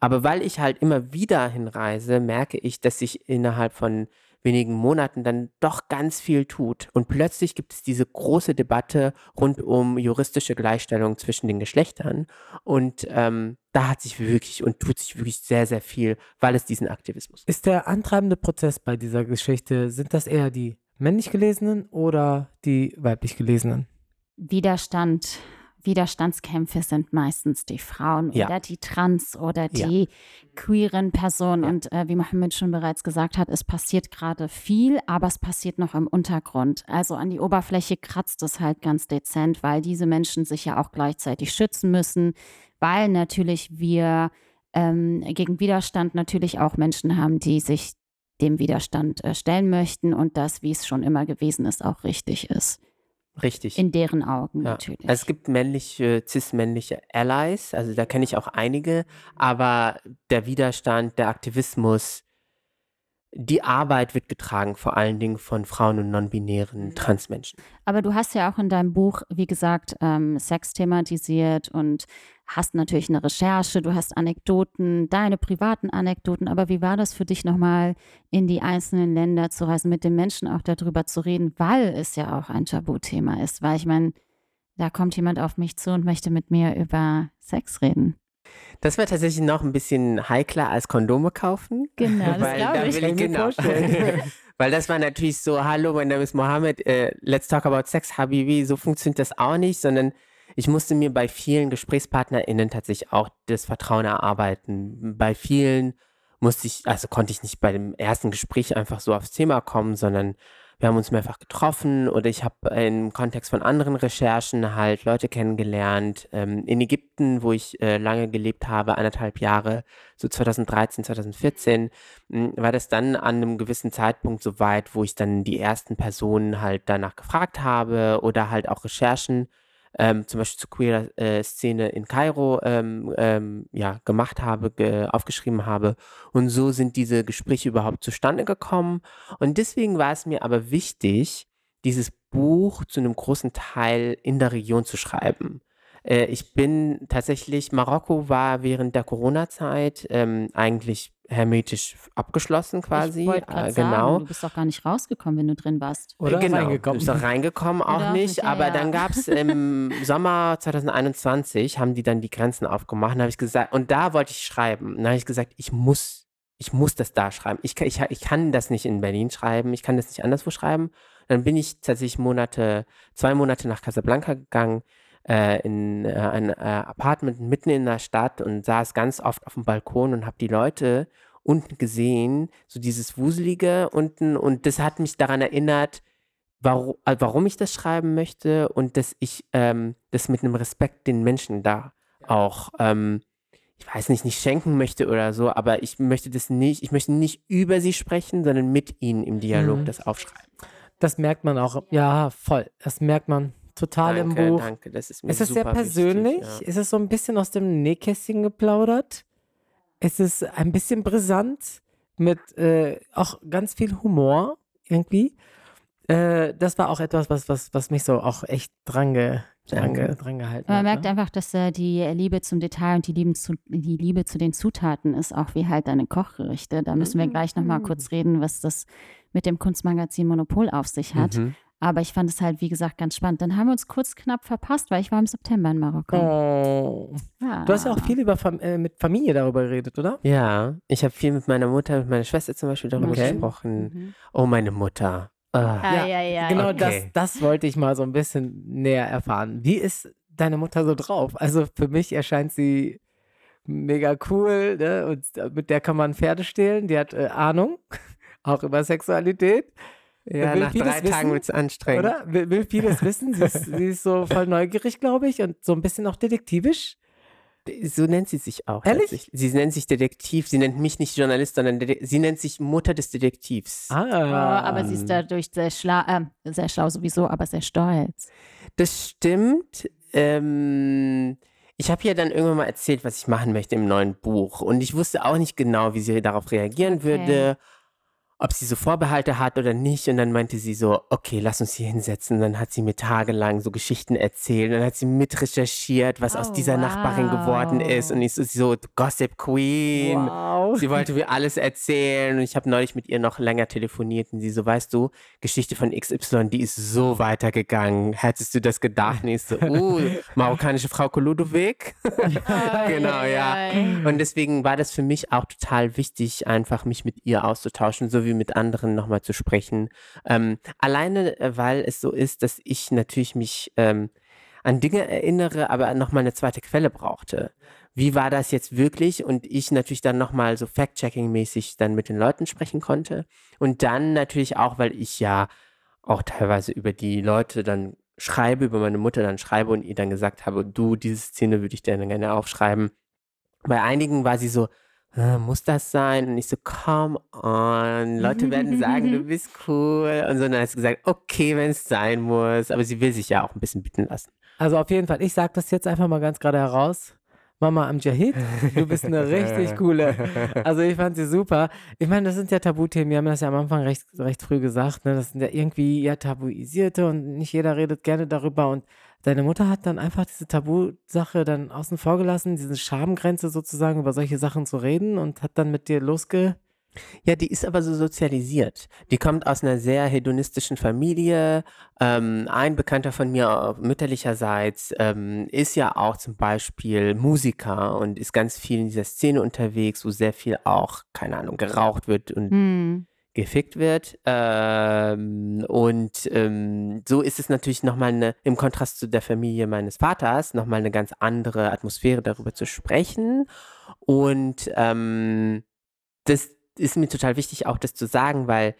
Aber weil ich halt immer wieder hinreise, merke ich, dass sich innerhalb von wenigen Monaten dann doch ganz viel tut. Und plötzlich gibt es diese große Debatte rund um juristische Gleichstellung zwischen den Geschlechtern. Und ähm, da hat sich wirklich und tut sich wirklich sehr, sehr viel, weil es diesen Aktivismus gibt. Ist der antreibende Prozess bei dieser Geschichte, sind das eher die männlich Gelesenen oder die weiblich Gelesenen? Widerstand, Widerstandskämpfe sind meistens die Frauen Ja. oder die Trans- oder Ja. die queeren Personen. Ja. Und äh, wie Mohammed schon bereits gesagt hat, es passiert gerade viel, aber es passiert noch im Untergrund. Also an die Oberfläche kratzt es halt ganz dezent, weil diese Menschen sich ja auch gleichzeitig schützen müssen, weil natürlich wir ähm, gegen Widerstand natürlich auch Menschen haben, die sich dem Widerstand äh, stellen möchten und das, wie es schon immer gewesen ist, auch richtig ist. Richtig. In deren Augen Ja. natürlich. Also es gibt männliche, cis-männliche Allies, also da kenne ich auch einige, aber der Widerstand, der Aktivismus, die Arbeit wird getragen vor allen Dingen von Frauen und non-binären Transmenschen. Aber du hast ja auch in deinem Buch, wie gesagt, ähm, Sex thematisiert und hast natürlich eine Recherche, du hast Anekdoten, deine privaten Anekdoten. Aber wie war das für dich nochmal in die einzelnen Länder zu reisen, mit den Menschen auch darüber zu reden, weil es ja auch ein Tabuthema ist? Weil ich meine, da kommt jemand auf mich zu und möchte mit mir über Sex reden. Das wäre tatsächlich noch ein bisschen heikler als Kondome kaufen. Genau, das Weil glaube ich. ich genau. Weil das war natürlich so, hallo, mein Name ist Mohammed, äh, let's talk about sex, Habibi. So funktioniert das auch nicht, sondern ich musste mir bei vielen GesprächspartnerInnen tatsächlich auch das Vertrauen erarbeiten. Bei vielen musste ich, also konnte ich nicht bei dem ersten Gespräch einfach so aufs Thema kommen, sondern wir haben uns mehrfach getroffen oder ich habe im Kontext von anderen Recherchen halt Leute kennengelernt. Ähm, in Ägypten, wo ich äh, lange gelebt habe, anderthalb Jahre, so 2013, 2014, mh, war das dann an einem gewissen Zeitpunkt so weit, wo ich dann die ersten Personen halt danach gefragt habe oder halt auch Recherchen ähm, zum Beispiel zur queer äh, Szene in Kairo ähm, ähm, ja, gemacht habe, ge aufgeschrieben habe. Und so sind diese Gespräche überhaupt zustande gekommen. Und deswegen war es mir aber wichtig, dieses Buch zu einem großen Teil in der Region zu schreiben. Äh, ich bin tatsächlich, Marokko war während der Corona-Zeit ähm, eigentlich hermetisch abgeschlossen quasi. Ich Äh, genau. sagen, du bist doch gar nicht rausgekommen, wenn du drin warst. Oder genau, reingekommen. Ist doch reingekommen auch auch nicht, aber ja. dann gab es im Sommer 2021, haben die dann die Grenzen aufgemacht und habe ich gesagt, und da wollte ich schreiben. Und dann habe ich gesagt, ich muss, ich muss das da schreiben. Ich, kann- ich, ich kann das nicht in Berlin schreiben, ich kann das nicht anderswo schreiben. Dann bin ich tatsächlich Monate, zwei Monate nach Casablanca gegangen, äh, in äh, ein äh, Apartment mitten in der Stadt und saß ganz oft auf dem Balkon und habe die Leute unten gesehen, so dieses Wuselige unten und das hat mich daran erinnert, warum, äh, warum ich das schreiben möchte und dass ich ähm, das mit einem Respekt den Menschen da auch, ähm, ich weiß nicht, nicht schenken möchte oder so, aber ich möchte das nicht, ich möchte nicht über sie sprechen, sondern mit ihnen im Dialog Mhm. das aufschreiben. Das merkt man auch. Ja, voll. Das merkt man total danke, im Buch. danke, das ist mir Ist es sehr persönlich? Wichtig, ja. Ist es so ein bisschen aus dem Nähkästchen geplaudert? Ist es ein bisschen brisant mit äh, auch ganz viel Humor irgendwie? äh, das war auch etwas, was, was, was mich so auch echt dran, ge, dran, ge, dran gehalten Man hat. merkt ne? einfach, dass äh, die Liebe zum Detail und die Liebe zu, die Liebe zu den Zutaten ist auch wie halt deine Kochgerichte. Da müssen wir gleich nochmal kurz reden, was das mit dem Kunstmagazin Monopol auf sich hat. Mhm. Aber ich fand es halt, wie gesagt, ganz spannend. Dann haben wir uns kurz knapp verpasst, weil ich war im September in Marokko. Oh. Ja. Du hast ja auch viel über Fam äh, mit Familie darüber geredet, oder? Ja, ich habe viel mit meiner Mutter, mit meiner Schwester zum Beispiel darüber Okay. gesprochen. Mhm. Oh, meine Mutter. Ah. Ah, ja, ja, Genau das, Okay. das wollte ich mal so ein bisschen näher erfahren. Wie ist deine Mutter so drauf? Also für mich erscheint sie mega cool ne? und mit der kann man Pferde stehlen. Die hat äh, Ahnung, auch über Sexualität. Ja, will nach drei Tagen wird es anstrengend. Oder? Will, will vieles wissen. Sie ist, sie ist so voll neugierig, glaube ich, und so ein bisschen auch detektivisch. So nennt sie sich auch. Ehrlich? Sie nennt sich Detektiv. Sie nennt mich nicht Journalist, sondern Dede sie nennt sich Mutter des Detektivs. Ah, Oh, aber sie ist dadurch sehr schlau, äh, sehr schlau sowieso, aber sehr stolz. Das stimmt. Ähm, ich habe ihr dann irgendwann mal erzählt, was ich machen möchte im neuen Buch. Und ich wusste auch nicht genau, wie sie darauf reagieren Okay. würde, ob sie so Vorbehalte hat oder nicht. Und dann meinte sie so, okay, lass uns hier hinsetzen. Und dann hat sie mir tagelang so Geschichten erzählt. Und dann hat sie mit recherchiert, was aus Oh, dieser Nachbarin geworden ist. wow. Und ich so, so Gossip Queen. wow. Sie wollte mir alles erzählen und ich habe neulich mit ihr noch länger telefoniert und sie so, weißt du, Geschichte von XY, die ist so weitergegangen. Hättest du das gedacht? Und ich so, uh, marokkanische Frau Koludowig. genau, ja. Und deswegen war das für mich auch total wichtig, einfach mich mit ihr auszutauschen, sowie mit anderen nochmal zu sprechen. Ähm, alleine, äh, weil es so ist, dass ich natürlich mich ähm, an Dinge erinnere, aber nochmal eine zweite Quelle brauchte. Wie war das jetzt wirklich? Und ich natürlich dann nochmal so Fact-Checking-mäßig dann mit den Leuten sprechen konnte. Und dann natürlich auch, weil ich ja auch teilweise über die Leute dann schreibe, über meine Mutter dann schreibe und ihr dann gesagt habe, du, diese Szene würde ich dir dann gerne aufschreiben. Bei einigen war sie so, "Äh, muss das sein? Und ich so, come on, Leute werden sagen, du bist cool. Und so, und dann hat sie gesagt, okay, wenn es sein muss. Aber sie will sich ja auch ein bisschen bitten lassen. Also auf jeden Fall, ich sage das jetzt einfach mal ganz gerade heraus. Mama Amjahid, du bist eine richtig coole. Also ich fand sie super. Ich meine, das sind ja Tabuthemen. Wir haben das ja am Anfang recht, recht früh gesagt. Ne? Das sind ja irgendwie ja tabuisierte und nicht jeder redet gerne darüber. Und deine Mutter hat dann einfach diese Tabusache dann außen vor gelassen, diese Schamgrenze sozusagen über solche Sachen zu reden und hat dann mit dir losge... Ja, die ist aber so sozialisiert. Die kommt aus einer sehr hedonistischen Familie. Ähm, ein Bekannter von mir äh, mütterlicherseits ähm, ist ja auch zum Beispiel Musiker und ist ganz viel in dieser Szene unterwegs, wo sehr viel auch, keine Ahnung, geraucht wird und Hm. Gefickt wird. Ähm, und ähm, so ist es natürlich nochmal eine, im Kontrast zu der Familie meines Vaters, nochmal eine ganz andere Atmosphäre darüber zu sprechen. Und ähm, das ist mir total wichtig, auch das zu sagen, weil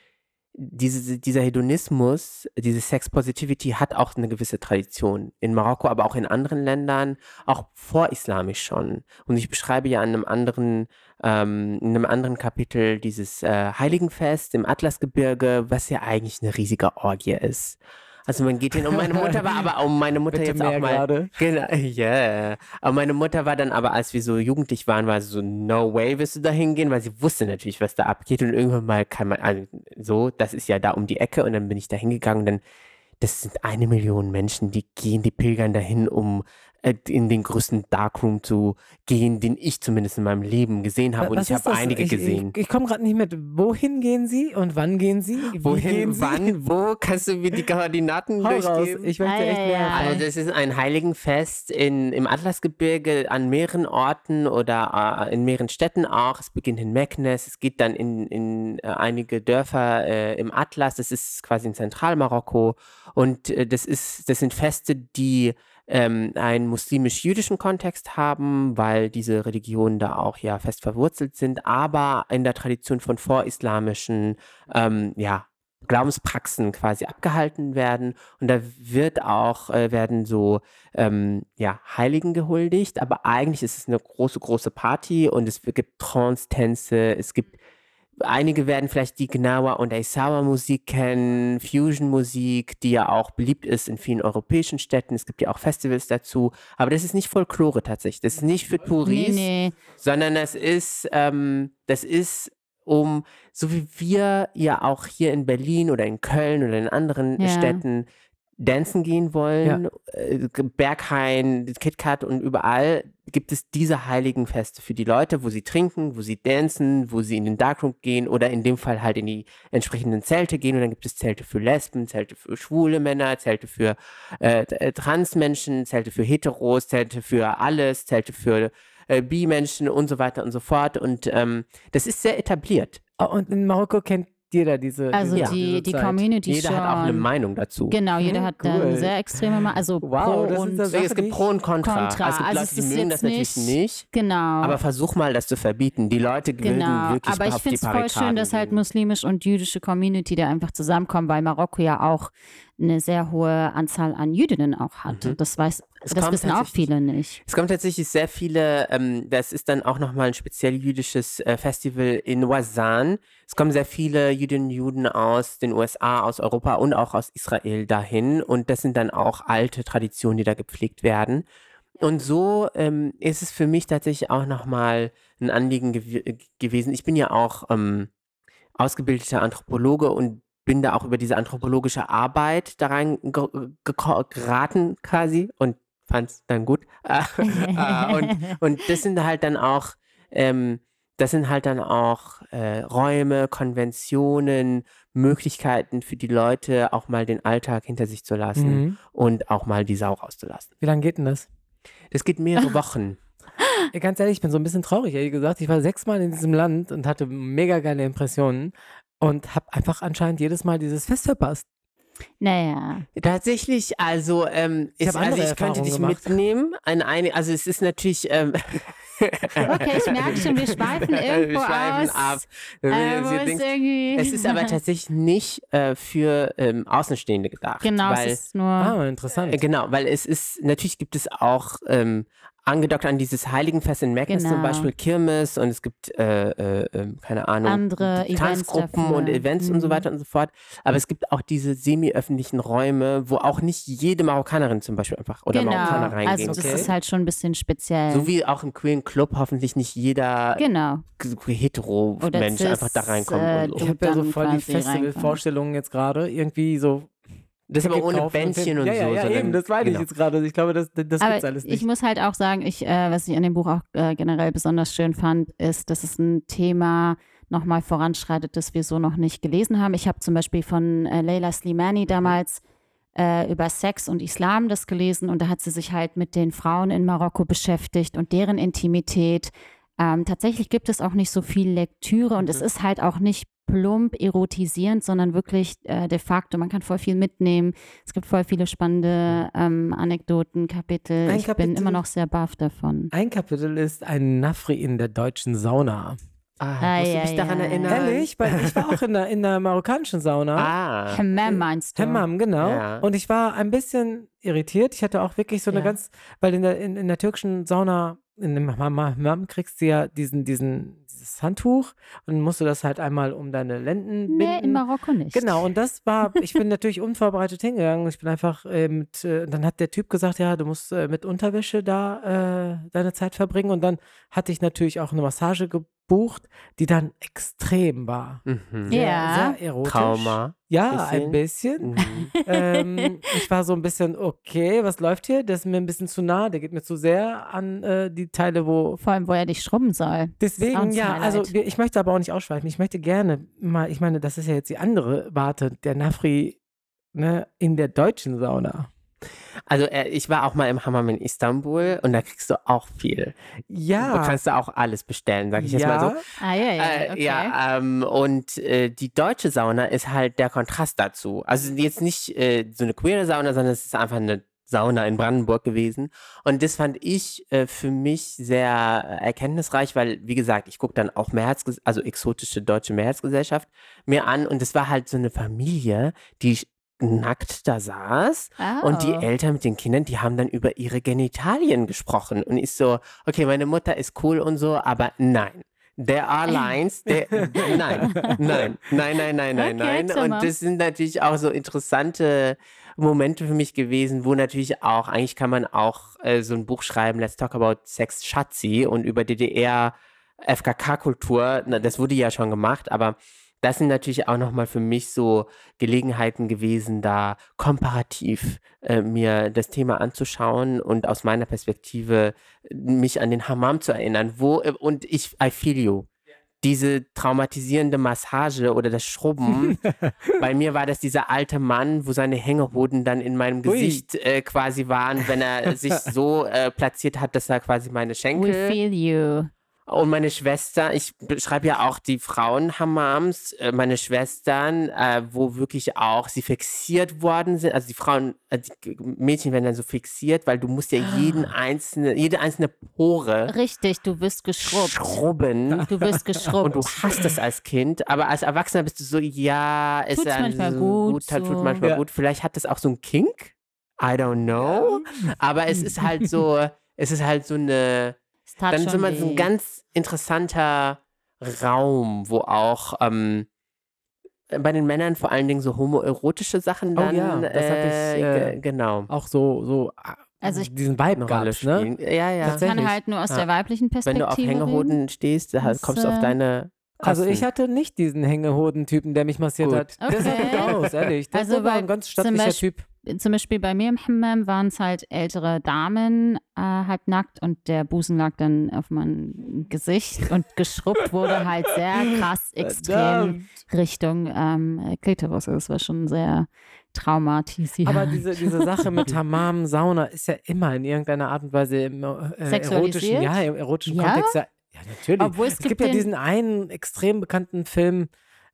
diese, dieser Hedonismus, diese Sex Positivity hat auch eine gewisse Tradition. In Marokko, aber auch in anderen Ländern, auch vorislamisch schon. Und ich beschreibe ja an einem anderen, ähm, in einem anderen Kapitel dieses äh, Heiligenfest im Atlasgebirge, was ja eigentlich eine riesige Orgie ist. Also man geht hin und meine Mutter war aber, um meine Mutter Bitte jetzt auch mal gerade. Genau, yeah. Aber meine Mutter war dann aber, als wir so jugendlich waren, war sie so, no way wirst du da hingehen, weil sie wusste natürlich, was da abgeht. Und irgendwann mal kann man, also so, das ist ja da um die Ecke und dann bin ich da hingegangen und dann, das sind eine Million Menschen, die gehen, die pilgern dahin, um äh, in den größten Darkroom zu gehen, den ich zumindest in meinem Leben gesehen habe. Und ich habe einige ich, gesehen. Ich, ich komme gerade nicht mit. Wohin gehen Sie und wann gehen Sie? Wie gehen Wohin, Sie? wann, wo? Kannst du mir die Koordinaten Hau raus. durchgeben? Ich möchte Ah, echt ja, mehr ja. Also das ist ein Heiligenfest in, im Atlasgebirge an mehreren Orten oder äh, in mehreren Städten auch. Es beginnt in Meknes, es geht dann in, in äh, einige Dörfer äh, im Atlas. Das ist quasi in Zentralmarokko. Und äh, das, ist, das sind Feste, die ähm, einen muslimisch-jüdischen Kontext haben, weil diese Religionen da auch ja fest verwurzelt sind, aber in der Tradition von vorislamischen ähm, ja, Glaubenspraxen quasi abgehalten werden. Und da wird auch, äh, werden so ähm, ja, Heiligen gehuldigt, aber eigentlich ist es eine große, große Party und es gibt Trance-Tänze, es gibt Einige werden vielleicht die Gnawa und Aisawa Musik kennen, Fusion-Musik, die ja auch beliebt ist in vielen europäischen Städten. Es gibt ja auch Festivals dazu. Aber das ist nicht Folklore tatsächlich. Das ist nicht für Touris, Nee, nee. sondern das ist, ähm, das ist um, so wie wir ja auch hier in Berlin oder in Köln oder in anderen Ja. Städten dancen gehen wollen, äh, Berghain, KitKat und überall gibt es diese heiligen Feste für die Leute, wo sie trinken, wo sie dancen, wo sie in den Darkroom gehen oder in dem Fall halt in die entsprechenden Zelte gehen. Und dann gibt es Zelte für Lesben, Zelte für schwule Männer, Zelte für äh, äh, Transmenschen, Zelte für Heteros, Zelte für alles, Zelte für äh, Bi-Menschen und so weiter und so fort. Und ähm, das ist sehr etabliert. Oh, und in Marokko kennt jeder diese. Also diese, die, diese die. Community Jeder schon. hat auch eine Meinung dazu. Genau, jeder Hm, hat cool. eine sehr extreme Meinung. Also Wow, pro und das- es gibt Sache, Pro und Contra. Contra. Es gibt Also Leute, die mögen das natürlich nicht- nicht. genau. Aber versuch mal, das zu verbieten. Die Leute Genau, wirklich aber ich finde es voll schön, dass halt gehen. muslimische und jüdische Community da einfach zusammenkommen, weil Marokko ja auch eine sehr hohe Anzahl an Jüdinnen auch hat. Mhm. Das weiß, Es das wissen auch viele nicht. Es kommen tatsächlich sehr viele, ähm, das ist dann auch nochmal ein speziell jüdisches äh, Festival in Wazan. Es kommen sehr viele Jüdinnen und Juden aus den USA, aus Europa und auch aus Israel dahin. Und das sind dann auch alte Traditionen, die da gepflegt werden. Und so ähm, ist es für mich tatsächlich auch nochmal ein Anliegen gew gewesen. Ich bin ja auch ähm, ausgebildeter Anthropologe und bin da auch über diese anthropologische Arbeit da rein geraten quasi und fand es dann gut. Äh, und, und das sind halt dann auch, ähm, das sind halt dann auch äh, Räume, Konventionen, Möglichkeiten für die Leute, auch mal den Alltag hinter sich zu lassen Mhm. und auch mal die Sau rauszulassen. Wie lange geht denn das? Das geht mehrere Wochen. Ganz ehrlich, ich bin so ein bisschen traurig, ehrlich gesagt. Ich war sechsmal in diesem Land und hatte mega geile Impressionen und habe einfach anscheinend jedes Mal dieses Fest verpasst. naja. Tatsächlich, also, ähm, Ich ist, also ich könnte dich gemacht. mitnehmen an eine, also es ist natürlich, ähm, Okay, ich merke schon, wir schweifen irgendwo wir schweifen aus. ab. Äh, irgendwie... es ist aber tatsächlich nicht äh, für ähm, Außenstehende gedacht. Genau, weil, es ist nur... Ah, interessant. äh, genau, weil es ist, natürlich gibt es auch ähm, angedockt an dieses Heiligenfest in Meknes zum Genau. Beispiel Kirmes und es gibt, äh, äh, äh, keine Ahnung, Andere Events Tanzgruppen dafür. und Events und so Mhm. weiter und so fort. Aber es gibt auch diese semi-öffentlichen Räume, wo auch nicht jede Marokkanerin zum Beispiel einfach oder genau, Marokkaner reingehen also das Okay. ist halt schon ein bisschen speziell. So wie auch im Queeren Club hoffentlich nicht jeder genau. hetero-Mensch cis, einfach da reinkommt. äh, und so. Ich habe ja so voll die. Festivalvorstellungen jetzt gerade. Irgendwie so. Das ist aber ohne Bändchen und ja, so. Ja, ja, eben, das meine genau. ich jetzt gerade. Ich glaube, das, das Aber gibt's alles ich nicht. muss halt auch sagen, ich, äh, was ich an dem Buch auch äh, generell besonders schön fand, ist, dass es ein Thema nochmal voranschreitet, das wir so noch nicht gelesen haben. Ich habe zum Beispiel von äh, Leila Slimani damals äh, über Sex und Islam das gelesen und da hat sie sich halt mit den Frauen in Marokko beschäftigt und deren Intimität. Ähm, tatsächlich gibt es auch nicht so viel Lektüre und es Mhm. ist halt auch nicht plump erotisierend, sondern wirklich äh, de facto, man kann voll viel mitnehmen. Es gibt voll viele spannende ähm, Anekdoten, Kapitel. Ein ich bin Kapitel- immer noch sehr baff davon. Ein Kapitel ist ein Nafri in der deutschen Sauna. Ah, Ah, musst du ja, mich daran ja. erinnern? Ehrlich? Weil ich war auch in der, in der marokkanischen Sauna. Ah. Hammam meinst du? Hammam, genau. Ja. Und ich war ein bisschen irritiert. Ich hatte auch wirklich so eine Ja. ganz, weil in der, in, in der türkischen Sauna, in dem Hammam kriegst du ja diesen, diesen, dieses Handtuch und musst du das halt einmal um deine Lenden Nee, binden. in Marokko nicht. Genau, und das war, ich bin natürlich unvorbereitet hingegangen. Ich bin einfach äh, mit, äh, dann hat der Typ gesagt, ja, du musst äh, mit Unterwäsche da äh, deine Zeit verbringen. Und dann hatte ich natürlich auch eine Massage gebucht, die dann extrem war. Mhm. Sehr, Ja. sehr erotisch. Trauma. Ja, ein bisschen. Mhm. ähm, ich war so ein bisschen, okay, was läuft hier? Der ist mir ein bisschen zu nah, der geht mir zu sehr an äh, die Teile, wo. Vor allem, wo er dich schrubben soll. Deswegen, ja, Highlight. also ich möchte aber auch nicht ausschweifen. Ich möchte gerne mal, ich meine, das ist ja jetzt die andere Warte, der Nafri ne, in der deutschen Sauna. Also äh, ich war auch mal im Hammam in Istanbul und da kriegst du auch viel. Ja. Du kannst da auch alles bestellen, sag ich jetzt mal so. Ah, ja, ja. Äh, Okay. Ja, ähm, und äh, die deutsche Sauna ist halt der Kontrast dazu. Also jetzt nicht äh, so eine queere Sauna, sondern es ist einfach eine Sauna in Brandenburg gewesen. Und das fand ich äh, für mich sehr erkenntnisreich, weil, wie gesagt, ich gucke dann auch Mehrheits also exotische deutsche Mehrheitsgesellschaft mir an. Und es war halt so eine Familie, die nackt da saß und die Oh. Eltern mit den Kindern, die haben dann über ihre Genitalien gesprochen. Und ich so, okay, meine Mutter ist cool und so, aber nein. There are lines. There, nein, nein, nein, nein, nein, nein, Okay, nein. Und das sind natürlich auch so interessante Momente für mich gewesen, wo natürlich auch, eigentlich kann man auch äh, so ein Buch schreiben, Let's Talk About Sex Schatzi und über DDR FKK-Kultur, das wurde ja schon gemacht, aber das sind natürlich auch nochmal für mich so Gelegenheiten gewesen, da komparativ äh, mir das Thema anzuschauen und aus meiner Perspektive mich an den Hammam zu erinnern. Wo, äh, und ich, I feel you. Diese traumatisierende Massage oder das Schrubben, bei mir war das dieser alte Mann, wo seine Hängehoden dann in meinem Ui. Gesicht äh, quasi waren, wenn er sich so äh, platziert hat, dass er quasi meine We Schenkel feel you. Und meine Schwester, ich beschreibe ja auch die Frauenhammams, äh, meine Schwestern, äh, wo wirklich auch sie fixiert worden sind. Also die Frauen, äh, die Mädchen werden dann so fixiert, weil du musst ja jeden einzelne, jede einzelne Pore Richtig, du wirst geschrubbt. schrubben. Du wirst geschrubbt. Und du hast es als Kind, aber als Erwachsener bist du so, ja, ist Tut's ja manchmal so gut, tut so. manchmal Ja. gut. Vielleicht hat das auch so ein Kink. I don't know. Aber es ist halt so, es ist halt so eine, dann so mal so ein ganz interessanter Raum, wo auch ähm, bei den Männern vor allen Dingen so homoerotische Sachen Oh dann ja, das hab ich, äh, äh, ge- genau Auch so, so ah, Also ich- diesen Vibe gab's, ne? Ja, ja. Das kann halt nur aus Ja. der weiblichen Wenn Perspektive du auf reden. Hängehoden stehst, da kommst du auf äh, deine Also ich Kosten. hatte nicht diesen Hängehoden-Typen, der mich massiert Gut. hat. Das sah gut Okay. aus, ehrlich. Das Also war ein ganz zum stattlicher Beispiel- Typ. Zum Beispiel bei mir im Hammam waren es halt ältere Damen, äh, halb nackt und der Busen lag dann auf meinem Gesicht und geschrubbt wurde halt sehr krass extrem. Richtung ähm, Klitoris. Das war schon sehr traumatisierend. Aber diese, diese Sache mit Hammam, Sauna ist ja immer in irgendeiner Art und Weise im äh, erotischen, ja, im erotischen Ja? Kontext. Ja, ja natürlich. Obwohl es es gibt gibt ja diesen einen extrem bekannten Film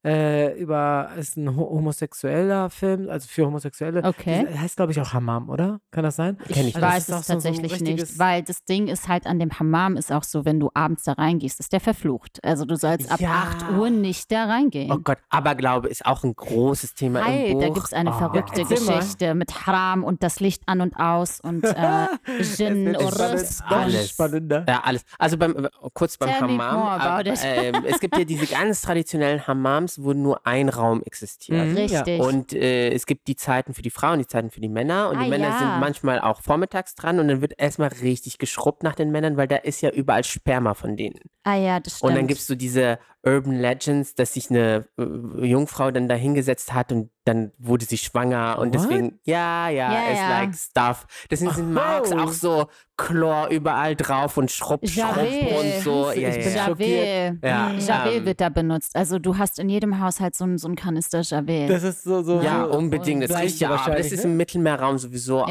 äh, über, ist ein ho homosexueller Film, also für Homosexuelle. Okay. Dieser- heißt, glaube ich, auch Hammam, oder? Kann das sein? Kenn Ich ich das weiß es so- so tatsächlich richtiges- nicht, weil das Ding ist halt an dem Hammam ist auch so, wenn du abends da reingehst, ist der verflucht. Also du sollst ab Ja. 8 Uhr nicht da reingehen. Oh Gott, Aberglaube ist auch ein großes Thema im Hi, Buch. da gibt es eine Oh. verrückte mal. Geschichte mit Haram und das Licht an und aus und äh, Jinn und alles. spannender. Ja, alles. Also beim, kurz beim Tell Hammam. about äh, ähm, es gibt ja diese ganz traditionellen Hammams, wo nur ein Raum existiert. Mhm. Richtig. Und äh, es gibt die Zeiten für die Frauen, die Zeiten für die Männer. Und Ah, die Männer ja. sind manchmal auch vormittags dran und dann wird erstmal richtig geschrubbt nach den Männern, weil da ist ja überall Sperma von denen. ah ja, das stimmt. Und dann gibt es so diese Urban Legends, dass sich eine äh, Jungfrau dann da hingesetzt hat und dann wurde sie schwanger und What? deswegen, ja, ja, Ja, it's ja. like stuff. Deswegen sind Marks Oh. auch so Chlor überall drauf und Schrupp, Schrupp Javel. und so. Ich Ja, bin ja, ja. Javel. Ja, Javel ähm, wird da benutzt. Also du hast in jedem Haushalt so, ein- so einen Kanister Javel. Das ist so, so, Ja, so unbedingt. Das riecht ja auch. Aber das ist ne? im Mittelmeerraum sowieso Ja,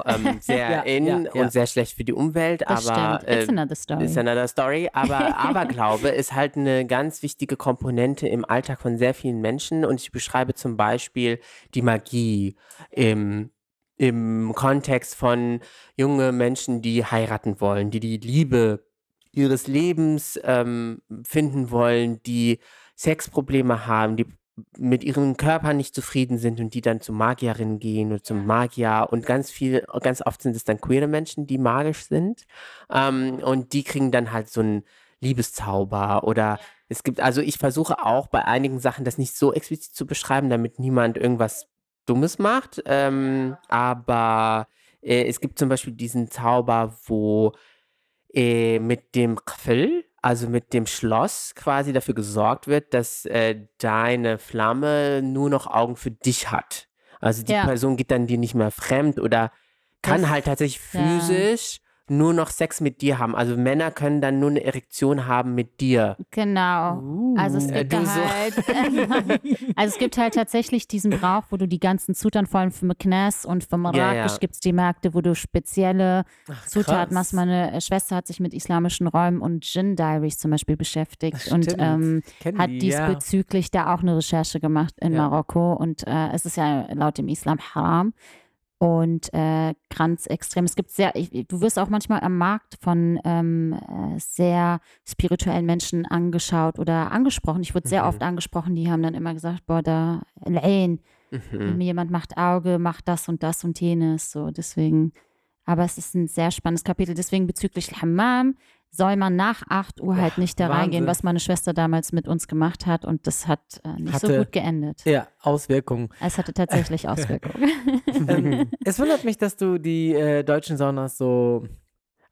auch ja. ähm, sehr Ja, in ja, ja. und sehr schlecht für die Umwelt. das aber stimmt. It's äh, another story. ist another story. Aber Aberglaube ist halt eine ganz wichtige Komponente im Alltag von sehr vielen Menschen. Und ich beschreibe zum Beispiel die Magie im, im Kontext von junge Menschen, die heiraten wollen, die die Liebe ihres Lebens ähm, finden wollen, die Sexprobleme haben, die mit ihrem Körper nicht zufrieden sind und die dann zu Magierinnen gehen oder zum Magier. Und ganz viel, ganz oft sind es dann queere Menschen, die magisch sind. Ähm, und die kriegen dann halt so einen Liebeszauber oder es gibt, also ich versuche auch bei einigen Sachen das nicht so explizit zu beschreiben, damit niemand irgendwas Dummes macht, ähm, aber äh, es gibt zum Beispiel diesen Zauber, wo äh, mit dem Qfil, also mit dem Schloss quasi dafür gesorgt wird, dass äh, deine Flamme nur noch Augen für dich hat. Also die Ja. Person geht dann dir nicht mehr fremd oder kann Das- halt tatsächlich ja. Nur noch Sex mit dir haben. Also Männer können dann nur eine Erektion haben mit dir. Genau. Also es Uh, gibt so. halt, also es gibt halt tatsächlich diesen Brauch, wo du die ganzen Zutaten, vor allem für Meknes und für Marrakesch ja. gibt es die Märkte, wo du spezielle Zutaten krass. machst. Meine äh, Schwester hat sich mit islamischen Räumen und Gin Diaries zum Beispiel beschäftigt und ähm, hat die, ja. diesbezüglich da auch eine Recherche gemacht in Ja. Marokko und äh, es ist ja laut dem Islam haram und äh, ganz extrem. Es gibt sehr, ich, du wirst auch manchmal am Markt von ähm, äh, sehr spirituellen Menschen angeschaut oder angesprochen. Ich wurde sehr Mhm. oft angesprochen, die haben dann immer gesagt, boah, da, Al-Ain, Mhm. jemand macht Auge, macht das und das und jenes, so deswegen. Aber es ist ein sehr spannendes Kapitel. Deswegen bezüglich Hammam soll man nach 8 Uhr halt nicht da reingehen, Wahnsinn. was meine Schwester damals mit uns gemacht hat. Und das hat äh, nicht so Hatte- gut geendet. Ja, Auswirkungen. Es hatte tatsächlich Auswirkungen. ähm, es wundert mich, dass du die äh, deutschen Saunas so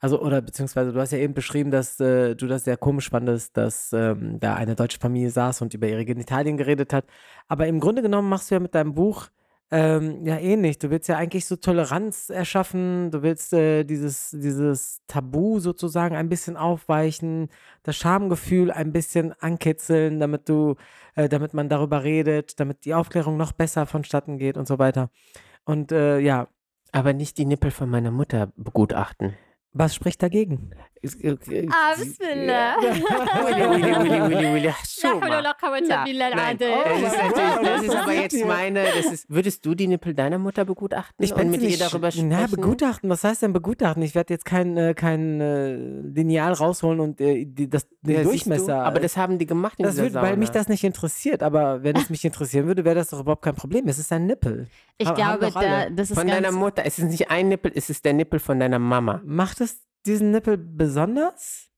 Also, oder beziehungsweise du hast ja eben beschrieben, dass äh, du das sehr komisch fandest, dass ähm, da eine deutsche Familie saß und über ihre Genitalien geredet hat. Aber im Grunde genommen machst du ja mit deinem Buch ähm, ja ähnlich. Du willst ja eigentlich so Toleranz erschaffen, du willst äh, dieses, dieses Tabu sozusagen ein bisschen aufweichen, das Schamgefühl ein bisschen ankitzeln, damit du, äh, damit man darüber redet, damit die Aufklärung noch besser vonstatten geht und so weiter. Und äh, ja, Aber nicht die Nippel von meiner Mutter begutachten. was spricht dagegen? Ah, das ist, natürlich, das ist aber jetzt meine, das ist, würdest du die Nippel deiner Mutter begutachten Ich und bin mit ihr darüber sprechen? Na, begutachten, was heißt denn begutachten? Ich werde jetzt kein, äh, kein äh, Lineal rausholen und äh, die, das, den Ja, siehst du? Durchmesser. Aber das haben die gemacht in das wird, weil mich das nicht interessiert. Aber wenn es mich interessieren würde, wäre das doch überhaupt kein Problem. Es ist ein Nippel. Ich haben glaube, da, das ist Von ganz deiner Mutter. Es ist nicht ein Nippel, es ist der Nippel von deiner Mama. Macht es diesen Nippel besonders?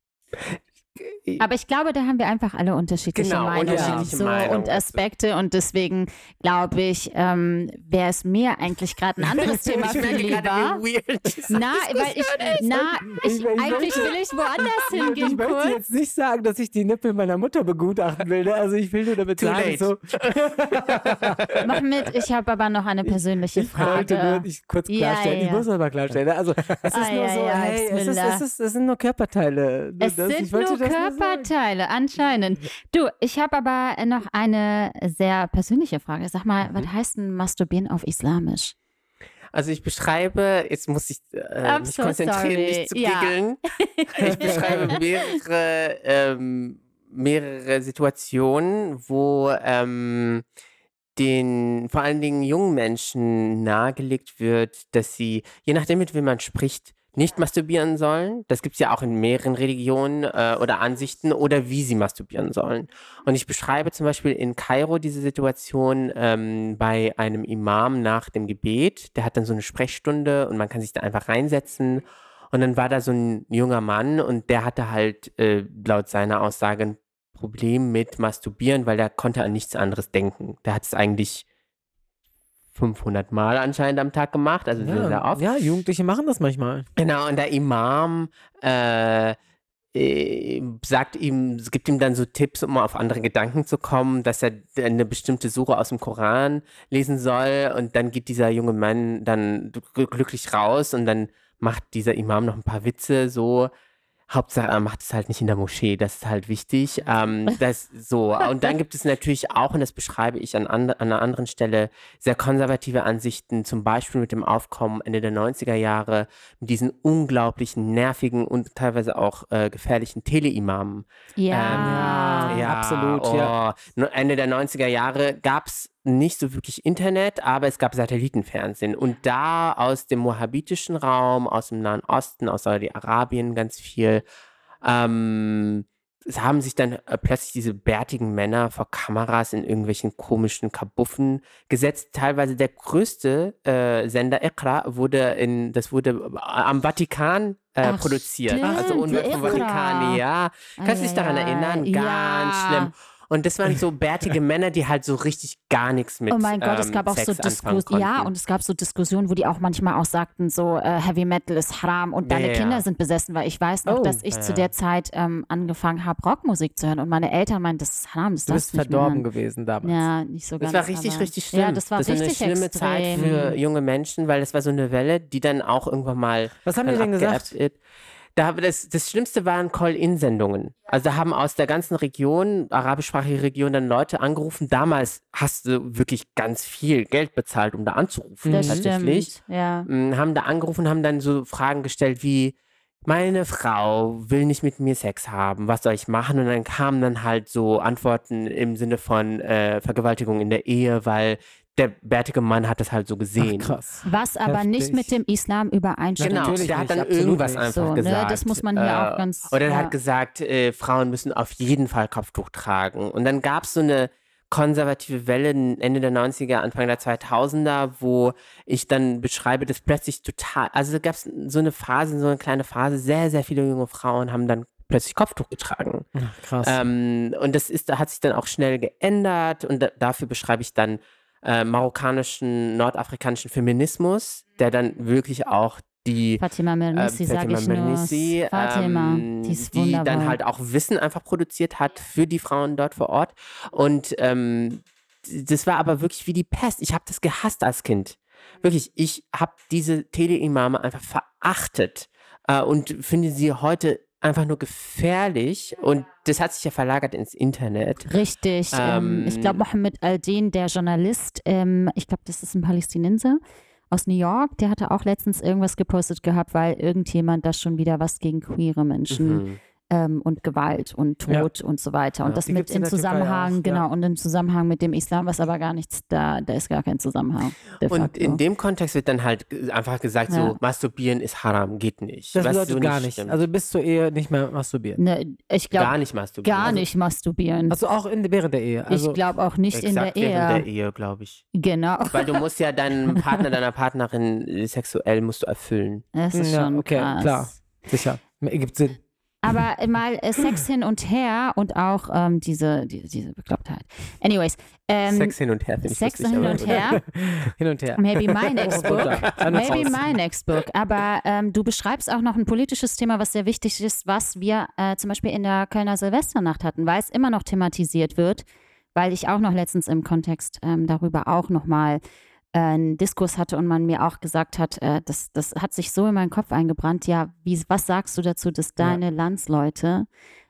Aber ich glaube, da haben wir einfach alle unterschiedliche Genau, Meinungen unterschiedliche so, Meinungen, und du. Aspekte und deswegen glaube ich, ähm, wäre es mir eigentlich gerade ein anderes Thema ich viel lieber. weird Na, weil ich, na, ich, Ich- ich eigentlich möchte- will ich woanders Ich hingehen möchte kurz. jetzt nicht sagen, dass ich die Nippel meiner Mutter begutachten will. Ne? Also ich will nur damit Too sagen, late. so, Mohammed, ich habe aber noch eine persönliche ich wollte nur Frage. nicht kurz Ja, klarstellen. Ich ja. muss aber klarstellen. ne? Also es ist Ah, nur ja, so, ja, hey, es, ist, es, ist, es sind nur Körperteile. Es das- ich sind wollte nur. Körperteile, anscheinend. Du, ich habe aber noch eine sehr persönliche Frage. Sag mal, Mhm. was heißt denn Masturbieren auf Islamisch? Also ich beschreibe, jetzt muss ich äh, mich so konzentrieren, nicht zu Ja. giggeln. Ich beschreibe mehrere, ähm, mehrere Situationen, wo ähm, den vor allen Dingen jungen Menschen nahegelegt wird, dass sie, je nachdem mit wem man spricht, nicht masturbieren sollen. Das gibt es ja auch in mehreren Religionen äh, oder Ansichten oder wie sie masturbieren sollen. Und ich beschreibe zum Beispiel in Kairo diese Situation ähm, bei einem Imam nach dem Gebet. Der hat dann so eine Sprechstunde und man kann sich da einfach reinsetzen. Und dann war da so ein junger Mann und der hatte halt äh, laut seiner Aussage ein Problem mit Masturbieren, weil der konnte an nichts anderes denken. Der hat es eigentlich 500 Mal anscheinend am Tag gemacht, also sehr, sehr Ja, oft. ja, Jugendliche machen das manchmal. Genau, und der Imam äh, äh, sagt ihm, gibt ihm dann so Tipps, um auf andere Gedanken zu kommen, dass er eine bestimmte Sure aus dem Koran lesen soll und dann geht dieser junge Mann dann gl- glücklich raus und dann macht dieser Imam noch ein paar Witze so. Hauptsache, er macht es halt nicht in der Moschee, das ist halt wichtig. Ähm, das so. Und dann gibt es natürlich auch, und das beschreibe ich an, an einer anderen Stelle, sehr konservative Ansichten, zum Beispiel mit dem Aufkommen Ende der 90er Jahre, mit diesen unglaublichen, nervigen und teilweise auch äh, gefährlichen Teleimamen. Ja. Ähm, ja, absolut, Oh, ja. Ende der 90er Jahre gab es nicht so wirklich Internet, aber es gab Satellitenfernsehen. Und da aus dem mohabitischen Raum, aus dem Nahen Osten, aus Saudi-Arabien ganz viel, ähm, es haben sich dann äh, plötzlich diese bärtigen Männer vor Kameras in irgendwelchen komischen Kabuffen gesetzt. Teilweise der größte äh, Sender Iqra wurde in, das wurde äh, am Vatikan äh, Ach, produziert. stimmt, also unweit vom. Vatikan, ja. Kannst du dich daran erinnern? Ganz Ja. schlimm. Und das waren so bärtige Männer, die halt so richtig gar nichts mit Oh mein Gott, es ähm, gab auch so Sex anfangen Diskussionen. Ja, und es gab so Diskussionen, wo die auch manchmal auch sagten, so äh, Heavy Metal ist haram und deine ja, Kinder ja. sind besessen, weil ich weiß noch, Oh. dass ich Ja, zu der Zeit ähm, angefangen habe, Rockmusik zu hören und meine Eltern meinten, das ist haram, das Du bist mehr verdorben hören. gewesen damals. Ja, nicht so ganz. Das war richtig, aber- richtig schlimm. Ja, das war das war richtig eine schlimme extrem. Zeit für junge Menschen, weil das war so eine Welle, die dann auch irgendwann mal Was haben die denn gesagt? Da, das, das Schlimmste waren Call-In-Sendungen. Also da haben aus der ganzen Region, arabischsprachige Region, dann Leute angerufen. Damals hast du wirklich ganz viel Geld bezahlt, um da anzurufen. Das tatsächlich. stimmt. Ja. Mm, haben da angerufen, haben dann so Fragen gestellt wie, meine Frau will nicht mit mir Sex haben, was soll ich machen? Und dann kamen dann halt so Antworten im Sinne von äh, Vergewaltigung in der Ehe, weil der bärtige Mann hat das halt so Ach, gesehen. krass. Was aber nicht Heftig. mit dem Islam übereinstimmt. Genau, Natürlich der hat nicht, dann absolut irgendwas nicht. einfach So, ne, gesagt. das muss man hier auch ganz- Oder er ja. hat gesagt, äh, Frauen müssen auf jeden Fall Kopftuch tragen. Und dann gab es so eine konservative Welle Ende der 90er, Anfang der 2000er, wo ich dann beschreibe, dass plötzlich total, also gab es so eine Phase, so eine kleine Phase, sehr, sehr viele junge Frauen haben dann plötzlich Kopftuch getragen. Ach, krass. Ähm, und das ist, da hat sich dann auch schnell geändert und da, dafür beschreibe ich dann äh, marokkanischen, nordafrikanischen Feminismus, der dann wirklich auch die Fatima äh, Mernissi, sage ich. Mernissi, Fatima, ähm, die ist die wunderbar. dann halt auch Wissen einfach produziert hat für die Frauen dort vor Ort. Und ähm, das war aber wirklich wie die Pest. Ich habe das gehasst als Kind. Wirklich, ich habe diese Tele-Imame einfach verachtet äh, und finde sie heute einfach nur gefährlich. Und das hat sich ja verlagert ins Internet. Richtig. Ähm, ich glaube, Ähm, Mohammed Al-Din, der Journalist, ähm, ich glaube, das ist ein Palästinenser aus New York, der hatte auch letztens irgendwas gepostet gehabt, weil irgendjemand da schon wieder was gegen queere Menschen Mhm. Ähm, und Gewalt und Ja. Tod und so weiter. Und Ja. das mit im Zusammenhang, auch, genau, ja. und im Zusammenhang mit dem Islam, was aber gar nichts da, da ist gar kein Zusammenhang. Und facto. in dem Kontext wird dann halt einfach gesagt, Ja. so, masturbieren ist haram, geht nicht. Das was bedeutet so gar nicht. stimmt. Also bis zur Ehe nicht mehr masturbieren. ne, ich glaube gar nicht masturbieren. gar Also, nicht masturbieren. Also auch in, während der Ehe. Also, ich glaube auch nicht in der während Ehe. der Ehe, glaube ich. Genau. Weil du musst ja deinen Partner, deiner Partnerin sexuell musst du erfüllen. Das ist Ja, schon okay, krass. klar. sicher. Ergibt Sinn. Aber mal äh, Sex hin und her und auch ähm, diese, diese, diese Beklopptheit. Anyways, ähm, Sex hin und her, finde ich Sex lustig, hin aber- und her. Hin und her. Maybe my next book. An und Maybe my next book. Aber ähm, du beschreibst auch noch ein politisches Thema, was sehr wichtig ist, was wir äh, zum Beispiel in der Kölner Silvesternacht hatten, weil es immer noch thematisiert wird, weil ich auch noch letztens im Kontext ähm, darüber auch nochmal äh, einen Diskurs hatte und man mir auch gesagt hat, äh, das, das hat sich so in meinen Kopf eingebrannt, ja, wie, was sagst du dazu, dass Ja. deine Landsleute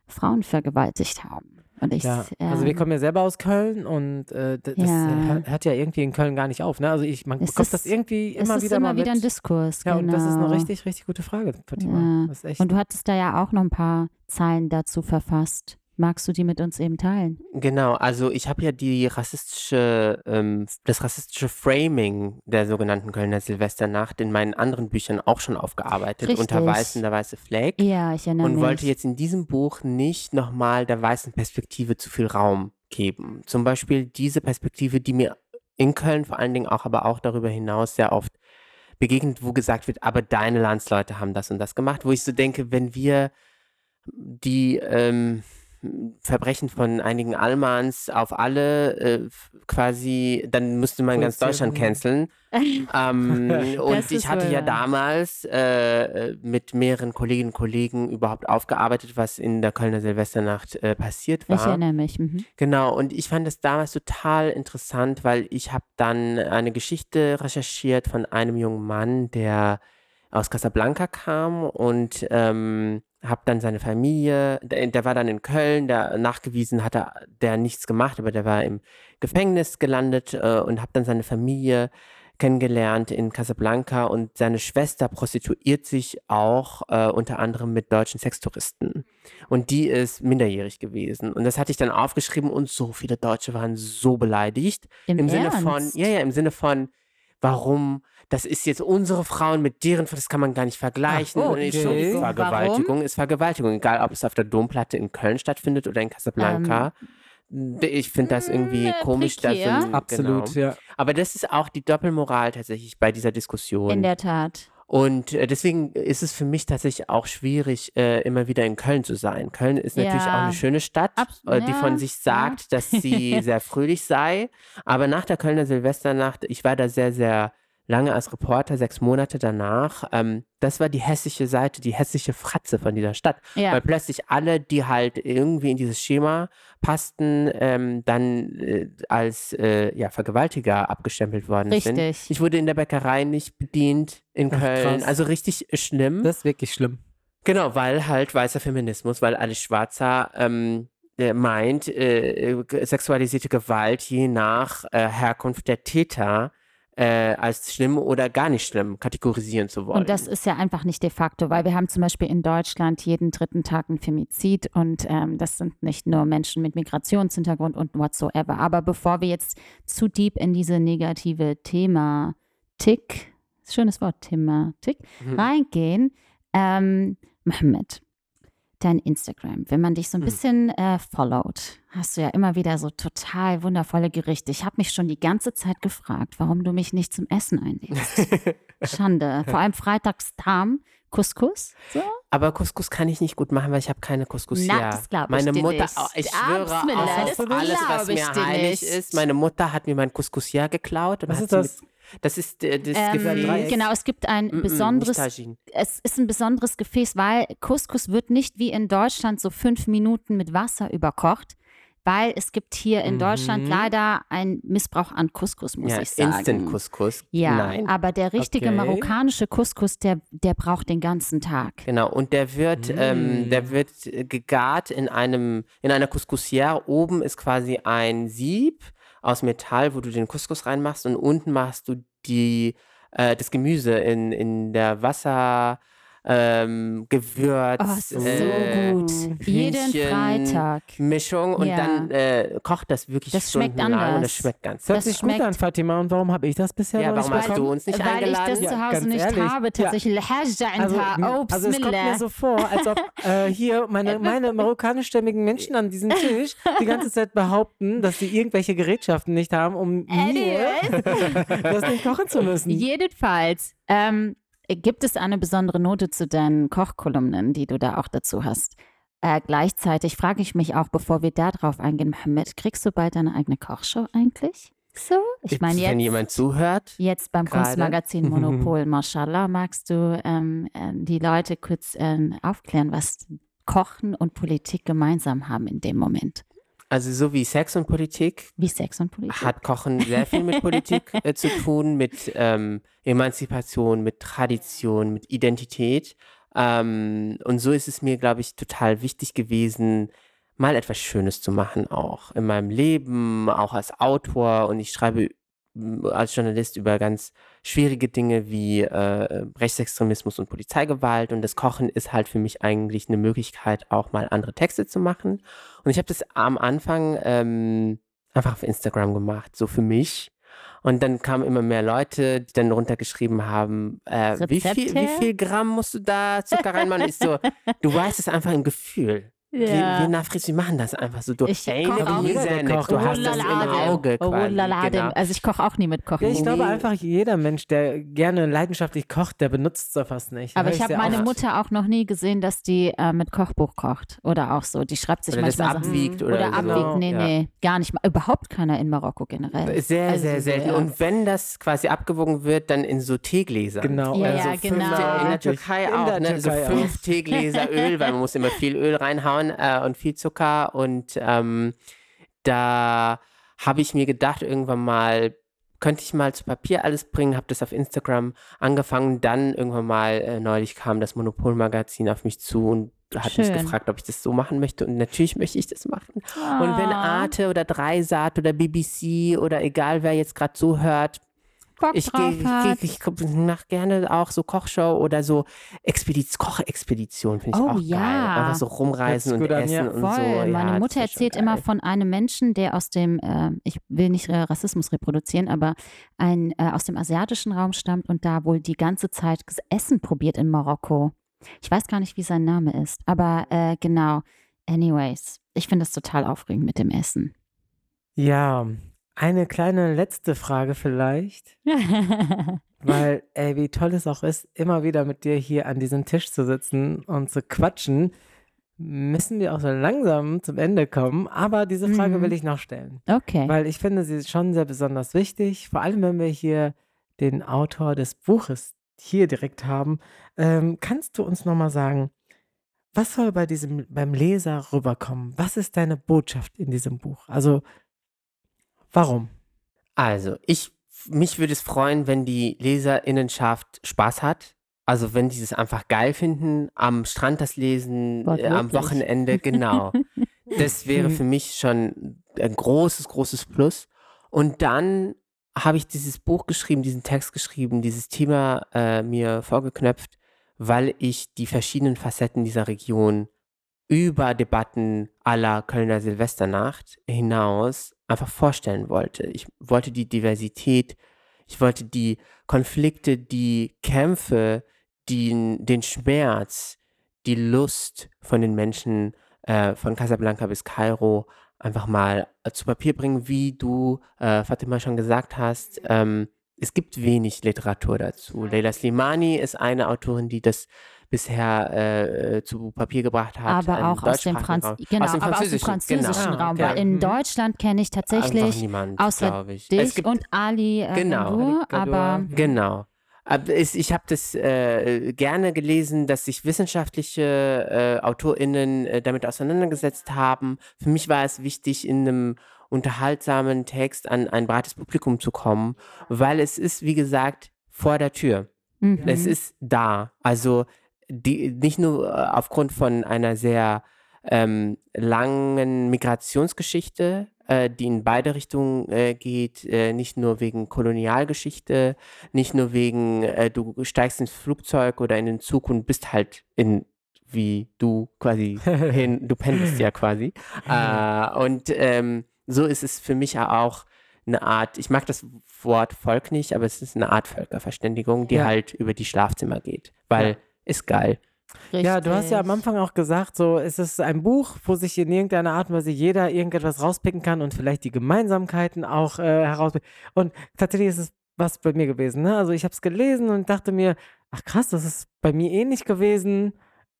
Frauen vergewaltigt haben? Und ich, Ja, also wir ähm, kommen ja selber aus Köln und äh, das Ja. hör- hört ja irgendwie in Köln gar nicht auf. Ne? Also ich, man Es bekommt ist- das irgendwie es immer ist wieder immer wieder ein. Diskurs. Ja, und das ist eine genau. richtig, richtig gute Frage, Fatima. Ja. Und du hattest da ja auch noch ein paar Zeilen dazu verfasst. Magst du die mit uns eben teilen? Genau, also ich habe ja die rassistische, ähm, das rassistische Framing der sogenannten Kölner Silvesternacht in meinen anderen Büchern auch schon aufgearbeitet, unter Richtig. Weißen der weiße Fleck. Ja, ich erinnere und mich. wollte jetzt in diesem Buch nicht nochmal der weißen Perspektive zu viel Raum geben. Zum Beispiel diese Perspektive, die mir in Köln vor allen Dingen auch, aber auch darüber hinaus sehr oft begegnet, wo gesagt wird, aber deine Landsleute haben das und das gemacht, wo ich so denke, wenn wir die ähm, Verbrechen von einigen Almans auf alle äh, quasi, dann müsste man ganz Deutschland canceln. Ähm, und ich hatte ja damals äh, mit mehreren Kolleginnen und Kollegen überhaupt aufgearbeitet, was in der Kölner Silvesternacht äh, passiert Ich war. erinnere mich. Mhm. Genau, und ich fand das damals total interessant, weil ich habe dann eine Geschichte recherchiert von einem jungen Mann, der aus Casablanca kam und ähm, habe dann seine Familie, der, der war dann in Köln, der nachgewiesen hatte, der nichts gemacht, aber der war im Gefängnis gelandet äh, und habe dann seine Familie kennengelernt in Casablanca und seine Schwester prostituiert sich auch äh, unter anderem mit deutschen Sextouristen. Und die ist minderjährig gewesen. Und das hatte ich dann aufgeschrieben und so viele Deutsche waren so beleidigt. Im, Im? Sinne von, ja, ja, im Sinne von, warum, das ist jetzt unsere Frauen mit deren, das kann man gar nicht vergleichen. Ach, Und ich so, okay. Vergewaltigung ist Vergewaltigung, egal ob es auf der Domplatte in Köln stattfindet oder in Casablanca. ich finde das irgendwie äh, komisch. Dass prekär. ein- Absolut, Genau. ja. Aber das ist auch die Doppelmoral tatsächlich bei dieser Diskussion. In der Tat. Und äh, deswegen ist es für mich tatsächlich auch schwierig, äh, immer wieder in Köln zu sein. Köln ist natürlich Ja. auch eine schöne Stadt, Abs- äh, die ja, von sich sagt, dass sie sehr fröhlich sei. Aber nach der Kölner Silvesternacht, ich war da sehr, sehr lange als Reporter, sechs Monate danach, ähm, das war die hessische Seite, die hessische Fratze von dieser Stadt. Ja. Weil plötzlich alle, die halt irgendwie in dieses Schema passten, ähm, dann äh, als äh, ja, Vergewaltiger abgestempelt worden sind. Richtig. Ich wurde in der Bäckerei nicht bedient in Ach, Köln. krass. Also richtig schlimm. Das ist wirklich schlimm. genau, weil halt weißer Feminismus, weil Alice Schwarzer ähm, äh, meint, äh, äh, sexualisierte Gewalt je nach äh, Herkunft der Täter äh, als schlimm oder gar nicht schlimm kategorisieren zu wollen. Und das ist ja einfach nicht de facto, weil wir haben zum Beispiel in Deutschland jeden dritten Tag ein Femizid und ähm, das sind nicht nur Menschen mit Migrationshintergrund und whatsoever. Aber bevor wir jetzt zu deep in diese negative Thematik, schönes Wort, Thematik, Mhm. reingehen, ähm, Mohammed, dein Instagram, wenn man dich so ein Mhm. bisschen äh, followt, hast du ja immer wieder so total wundervolle Gerichte. Ich habe mich schon die ganze Zeit gefragt, warum du mich nicht zum Essen einlädst. Schande. Vor allem freitags Tam, Couscous. So? Aber Couscous kann ich nicht gut machen, weil ich habe keine Couscous Na, hier. das glaub ich Meine dir Mutter, nicht. oh, ich schwöre auf das alles, was glaub ich mir dir heilig nicht. ist. Meine Mutter hat mir mein Couscous hier geklaut und Was hat ist sie das? Mit, Das ist äh, das Ähm, Gefäß. genau, es gibt ein Mm, mm, nicht besonderes Tagine. es ist ein besonderes Gefäß, weil Couscous wird nicht wie in Deutschland so fünf Minuten mit Wasser überkocht, weil es gibt hier in Deutschland Mhm. leider einen Missbrauch an Couscous, muss Ja, ich sagen. Instant Couscous. Ja, Nein. aber der richtige Okay. marokkanische Couscous, der, der braucht den ganzen Tag. Genau, und der wird, ähm, Mm. der wird äh, gegart in einem, in einer Couscousière. Oben ist quasi ein Sieb aus Metall, wo du den Couscous reinmachst und unten machst du die, äh, das Gemüse in, in der Wasser, ähm, oh, Gewürz, oh, äh, so Jeden Freitag. Mischung und ja. dann äh, kocht das wirklich das schmeckt anders. und das schmeckt ganz. Das sich schmeckt, gut an, Fatima. Und warum habe ich das bisher ja, warum hast du uns nicht Weil eingeladen? Weil ich das zu Hause ja, nicht ehrlich. habe. Tatsächlich. Ja. Also, also es kommt mir so vor, als ob äh, hier meine, meine marokkanischstämmigen Menschen an diesem Tisch die ganze Zeit behaupten, dass sie irgendwelche Gerätschaften nicht haben, um mir das nicht kochen zu müssen. Jedenfalls. Ähm, gibt es eine besondere Note zu deinen Kochkolumnen, die du da auch dazu hast. Äh, gleichzeitig frage ich mich auch, bevor wir da drauf eingehen, Mohammed, kriegst du bald deine eigene Kochshow eigentlich? So? Ich meine, Wenn jetzt, jemand zuhört, jetzt beim gerade. Kunstmagazin Monopol, Mashallah, magst du ähm, äh, die Leute kurz ähm, aufklären, was Kochen und Politik gemeinsam haben in dem Moment? Also so wie Sex und Politik, Wie Sex und Politik. hat Kochen sehr viel mit Politik äh, zu tun, mit ähm, Emanzipation, mit Tradition, mit Identität. Ähm, und so ist es mir, glaube ich, total wichtig gewesen, mal etwas Schönes zu machen, auch in meinem Leben, auch als Autor. Und ich schreibe als Journalist über ganz schwierige Dinge wie äh, Rechtsextremismus und Polizeigewalt. Und das Kochen ist halt für mich eigentlich eine Möglichkeit, auch mal andere Texte zu machen. Und ich habe das am Anfang ähm, einfach auf Instagram gemacht, so für mich. Und dann kamen immer mehr Leute, die dann runtergeschrieben haben, äh, wie, viel, wie viel Gramm musst du da Zucker reinmachen? Ich so, du weißt es einfach im Gefühl. Wir, wir Nafris, wir machen das einfach so. Du, Ich ey, koch auch. Nick, kocht, du hast das im. Auge Oh, quasi. Genau. Also ich koche auch nie mit Kochen. Ja, ich glaube einfach, jeder Mensch, der gerne leidenschaftlich kocht, der benutzt es fast nicht. Aber Hör ich habe meine oft. Mutter auch noch nie gesehen, dass die äh, mit Kochbuch kocht. Oder auch so. Die schreibt sich Oder das manchmal Sachen. abwiegt oder, Oder so. abwiegt. Nee, Ja. nee, gar nicht. mal. Überhaupt keiner in Marokko generell. Sehr, Also sehr so, selten. ja. Und wenn das quasi abgewogen wird, dann in so Teegläsern. Genau. Ja, also ja, fünf- genau. In der. Türkei In auch, der ne? so Türkei auch. fünf Teegläser Öl, weil man muss immer viel Öl reinhauen äh, und viel Zucker. Und ähm, da habe ich mir gedacht, irgendwann mal, könnte ich mal zu Papier alles bringen, habe das auf Instagram angefangen. Dann irgendwann mal, äh, neulich kam das Monopol-Magazin auf mich zu und hat mich Schön. gefragt, ob ich das so machen möchte. Und natürlich möchte ich das machen. Und wenn Ah. Arte oder Dreisat oder BBC oder egal wer jetzt gerade so hört, Bock ich drauf gehe, hat. ich, ich, ich mache gerne auch so Kochshow oder so Expediz Kochexpedition finde ich Oh, auch ja. geil. Einfach so rumreisen und an, essen ja. und Voll. so. Ja, Meine Mutter erzählt immer von einem Menschen, der aus dem, äh, ich will nicht äh, Rassismus reproduzieren, aber ein, äh, aus dem asiatischen Raum stammt und da wohl die ganze Zeit Essen probiert in Marokko. Ich weiß gar nicht, wie sein Name ist, aber äh, genau. Anyways, ich finde das total aufregend mit dem Essen. Ja, eine kleine letzte Frage vielleicht. Weil, ey, wie toll es auch ist, immer wieder mit dir hier an diesem Tisch zu sitzen und zu quatschen, müssen wir auch so langsam zum Ende kommen. Aber diese Frage Mhm. will ich noch stellen. okay. Weil ich finde, sie ist schon sehr besonders wichtig. Vor allem, wenn wir hier den Autor des Buches hier direkt haben. Ähm, kannst du uns nochmal sagen, was soll bei diesem, beim Leser rüberkommen? Was ist deine Botschaft in diesem Buch? Also, warum? Also, ich, mich würde es freuen, wenn die Leserinnenschaft Spaß hat. Also, wenn die es einfach geil finden, am Strand das lesen, äh, am. Wochenende, genau. Das wäre für mich schon ein großes, großes Plus. Und dann habe ich dieses Buch geschrieben, diesen Text geschrieben, dieses Thema äh, mir vorgeknöpft, weil ich die verschiedenen Facetten dieser Region über Debatten aller Kölner Silvesternacht hinaus einfach vorstellen wollte. Ich wollte die Diversität, ich wollte die Konflikte, die Kämpfe, den, den Schmerz, die Lust von den Menschen äh, von Casablanca bis Kairo einfach mal äh, zu Papier bringen, wie du, äh, Fatima, schon gesagt hast. Ähm, es gibt wenig Literatur dazu. Leila Slimani ist eine Autorin, die das bisher äh, zu Papier gebracht hat. Aber auch aus dem, Franz Raum. genau, aus dem aber aus dem französischen, französischen genau. Raum. Ja. Weil in Mhm. Deutschland kenne ich tatsächlich niemand, außer ich. Dich und Ali äh, Genau. Gandour. aber Genau. Aber ich habe das äh, gerne gelesen, dass sich wissenschaftliche äh, AutorInnen äh, damit auseinandergesetzt haben. Für mich war es wichtig, in einem unterhaltsamen Text an ein breites Publikum zu kommen, weil es ist, wie gesagt, vor der Tür. mhm. Es ist da. Also die, nicht nur äh, aufgrund von einer sehr ähm, langen Migrationsgeschichte, äh, die in beide Richtungen äh, geht, äh, nicht nur wegen Kolonialgeschichte, nicht nur wegen, äh, du steigst ins Flugzeug oder in den Zug und bist halt in wie du quasi hin, du pendelst ja quasi. Äh, und ähm, so ist es für mich ja auch eine Art, ich mag das Wort Volk nicht, aber es ist eine Art Völkerverständigung, die Ja. halt über die Schlafzimmer geht, weil Ja. Ist geil. Ja, du hast ja am Richtig. Anfang auch gesagt, so es ist ein Buch, wo sich in irgendeiner Art und Weise jeder irgendetwas rauspicken kann und vielleicht die Gemeinsamkeiten auch äh, herauspicken. Und tatsächlich ist es was bei mir gewesen. Ne? Also ich habe es gelesen und dachte mir, ach krass, das ist bei mir ähnlich gewesen.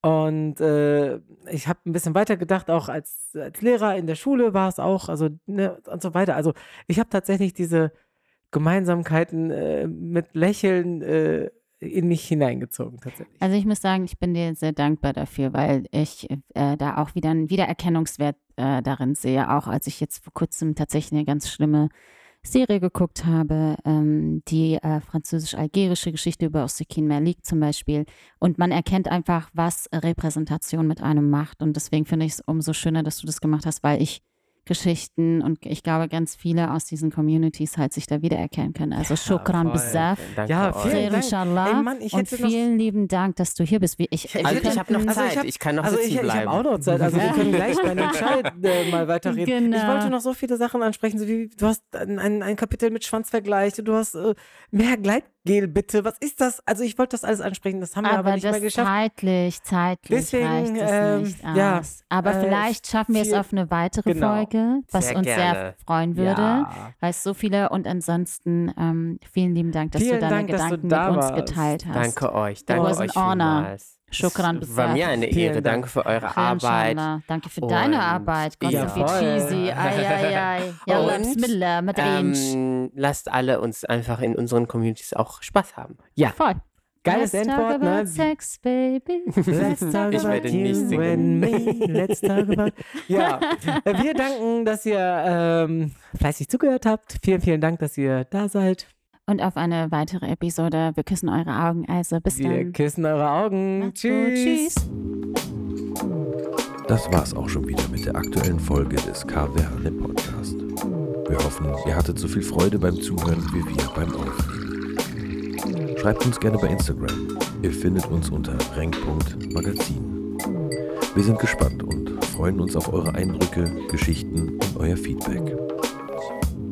Und äh, ich habe ein bisschen weiter gedacht, auch als, als Lehrer in der Schule war es auch, also ne, und so weiter. Also ich habe tatsächlich diese Gemeinsamkeiten äh, mit Lächeln äh, in mich hineingezogen, tatsächlich. Also ich muss sagen, ich bin dir sehr dankbar dafür, weil ich äh, da auch wieder einen Wiedererkennungswert äh, darin sehe, auch als ich jetzt vor kurzem tatsächlich eine ganz schlimme Serie geguckt habe, ähm, die äh, französisch-algerische Geschichte über Osekin Malik zum Beispiel. Und man erkennt einfach, was Repräsentation mit einem macht. Und deswegen finde ich es umso schöner, dass du das gemacht hast, weil ich Geschichten und ich glaube, ganz viele aus diesen Communities halt sich da wiedererkennen können. Also Shukran voll. Bizarre. Danke Ja, vielen Dank. inshallah. Ey, Mann, ich und vielen lieben Dank, dass du hier bist. Wie- Ich, Ich- Also ich habe noch Zeit, ich hab- ich kann noch Also sitzen ich, ich bleiben. habe auch noch Zeit. Also wir können gleich bei Entscheid äh, mal weiterreden. Ich Genau. wollte noch so viele Sachen ansprechen, so wie du hast ein, ein, ein Kapitel mit Schwanzvergleich, du hast äh, mehr Gleitgel bitte. Was ist das? Also ich wollte das alles ansprechen, das haben wir aber, aber nicht mehr das geschafft. zeitlich, zeitlich Deswegen, reicht es ähm, nicht ja, aus. aber äh, vielleicht schaffen wir es auf eine weitere genau. Folge, was Sehr uns gerne. sehr freuen würde, Ja. weil es so viele und ansonsten ähm, vielen lieben Dank, dass Vielen du deine Dank, du Gedanken da mit uns warst. geteilt hast. Danke euch, danke euch honor. vielmals. Shukran Es war mir eine Vielen Ehre, Dank. danke für eure Arbeit. Danke für deine Und- Arbeit. Gott Ja, wie voll. cheesy. Ai, ai, ai. Yalla, Und, Bismillah, mit Rinsch. Ähm, lasst alle uns einfach in unseren Communities auch Spaß haben. Ja, Voll. geiles Let's Endwort, talk ne? sex, baby. Let's talk Ich about werde you nicht singen. and me. Let's talk about. Ja, wir danken, dass ihr ähm, fleißig zugehört habt. Vielen, vielen Dank, dass ihr da seid. Und auf eine weitere Episode. Wir küssen eure Augen. Also bis Wir dann. küssen eure Augen. Tschüss. Tschüss. Das war's auch schon wieder mit der aktuellen Folge des Hane Podcast. Wir hoffen, ihr hattet so viel Freude beim Zuhören wie wir beim Aufnehmen. Schreibt uns gerne bei Instagram. Ihr findet uns unter renk.magazin. Wir sind gespannt und freuen uns auf eure Eindrücke, Geschichten und euer Feedback.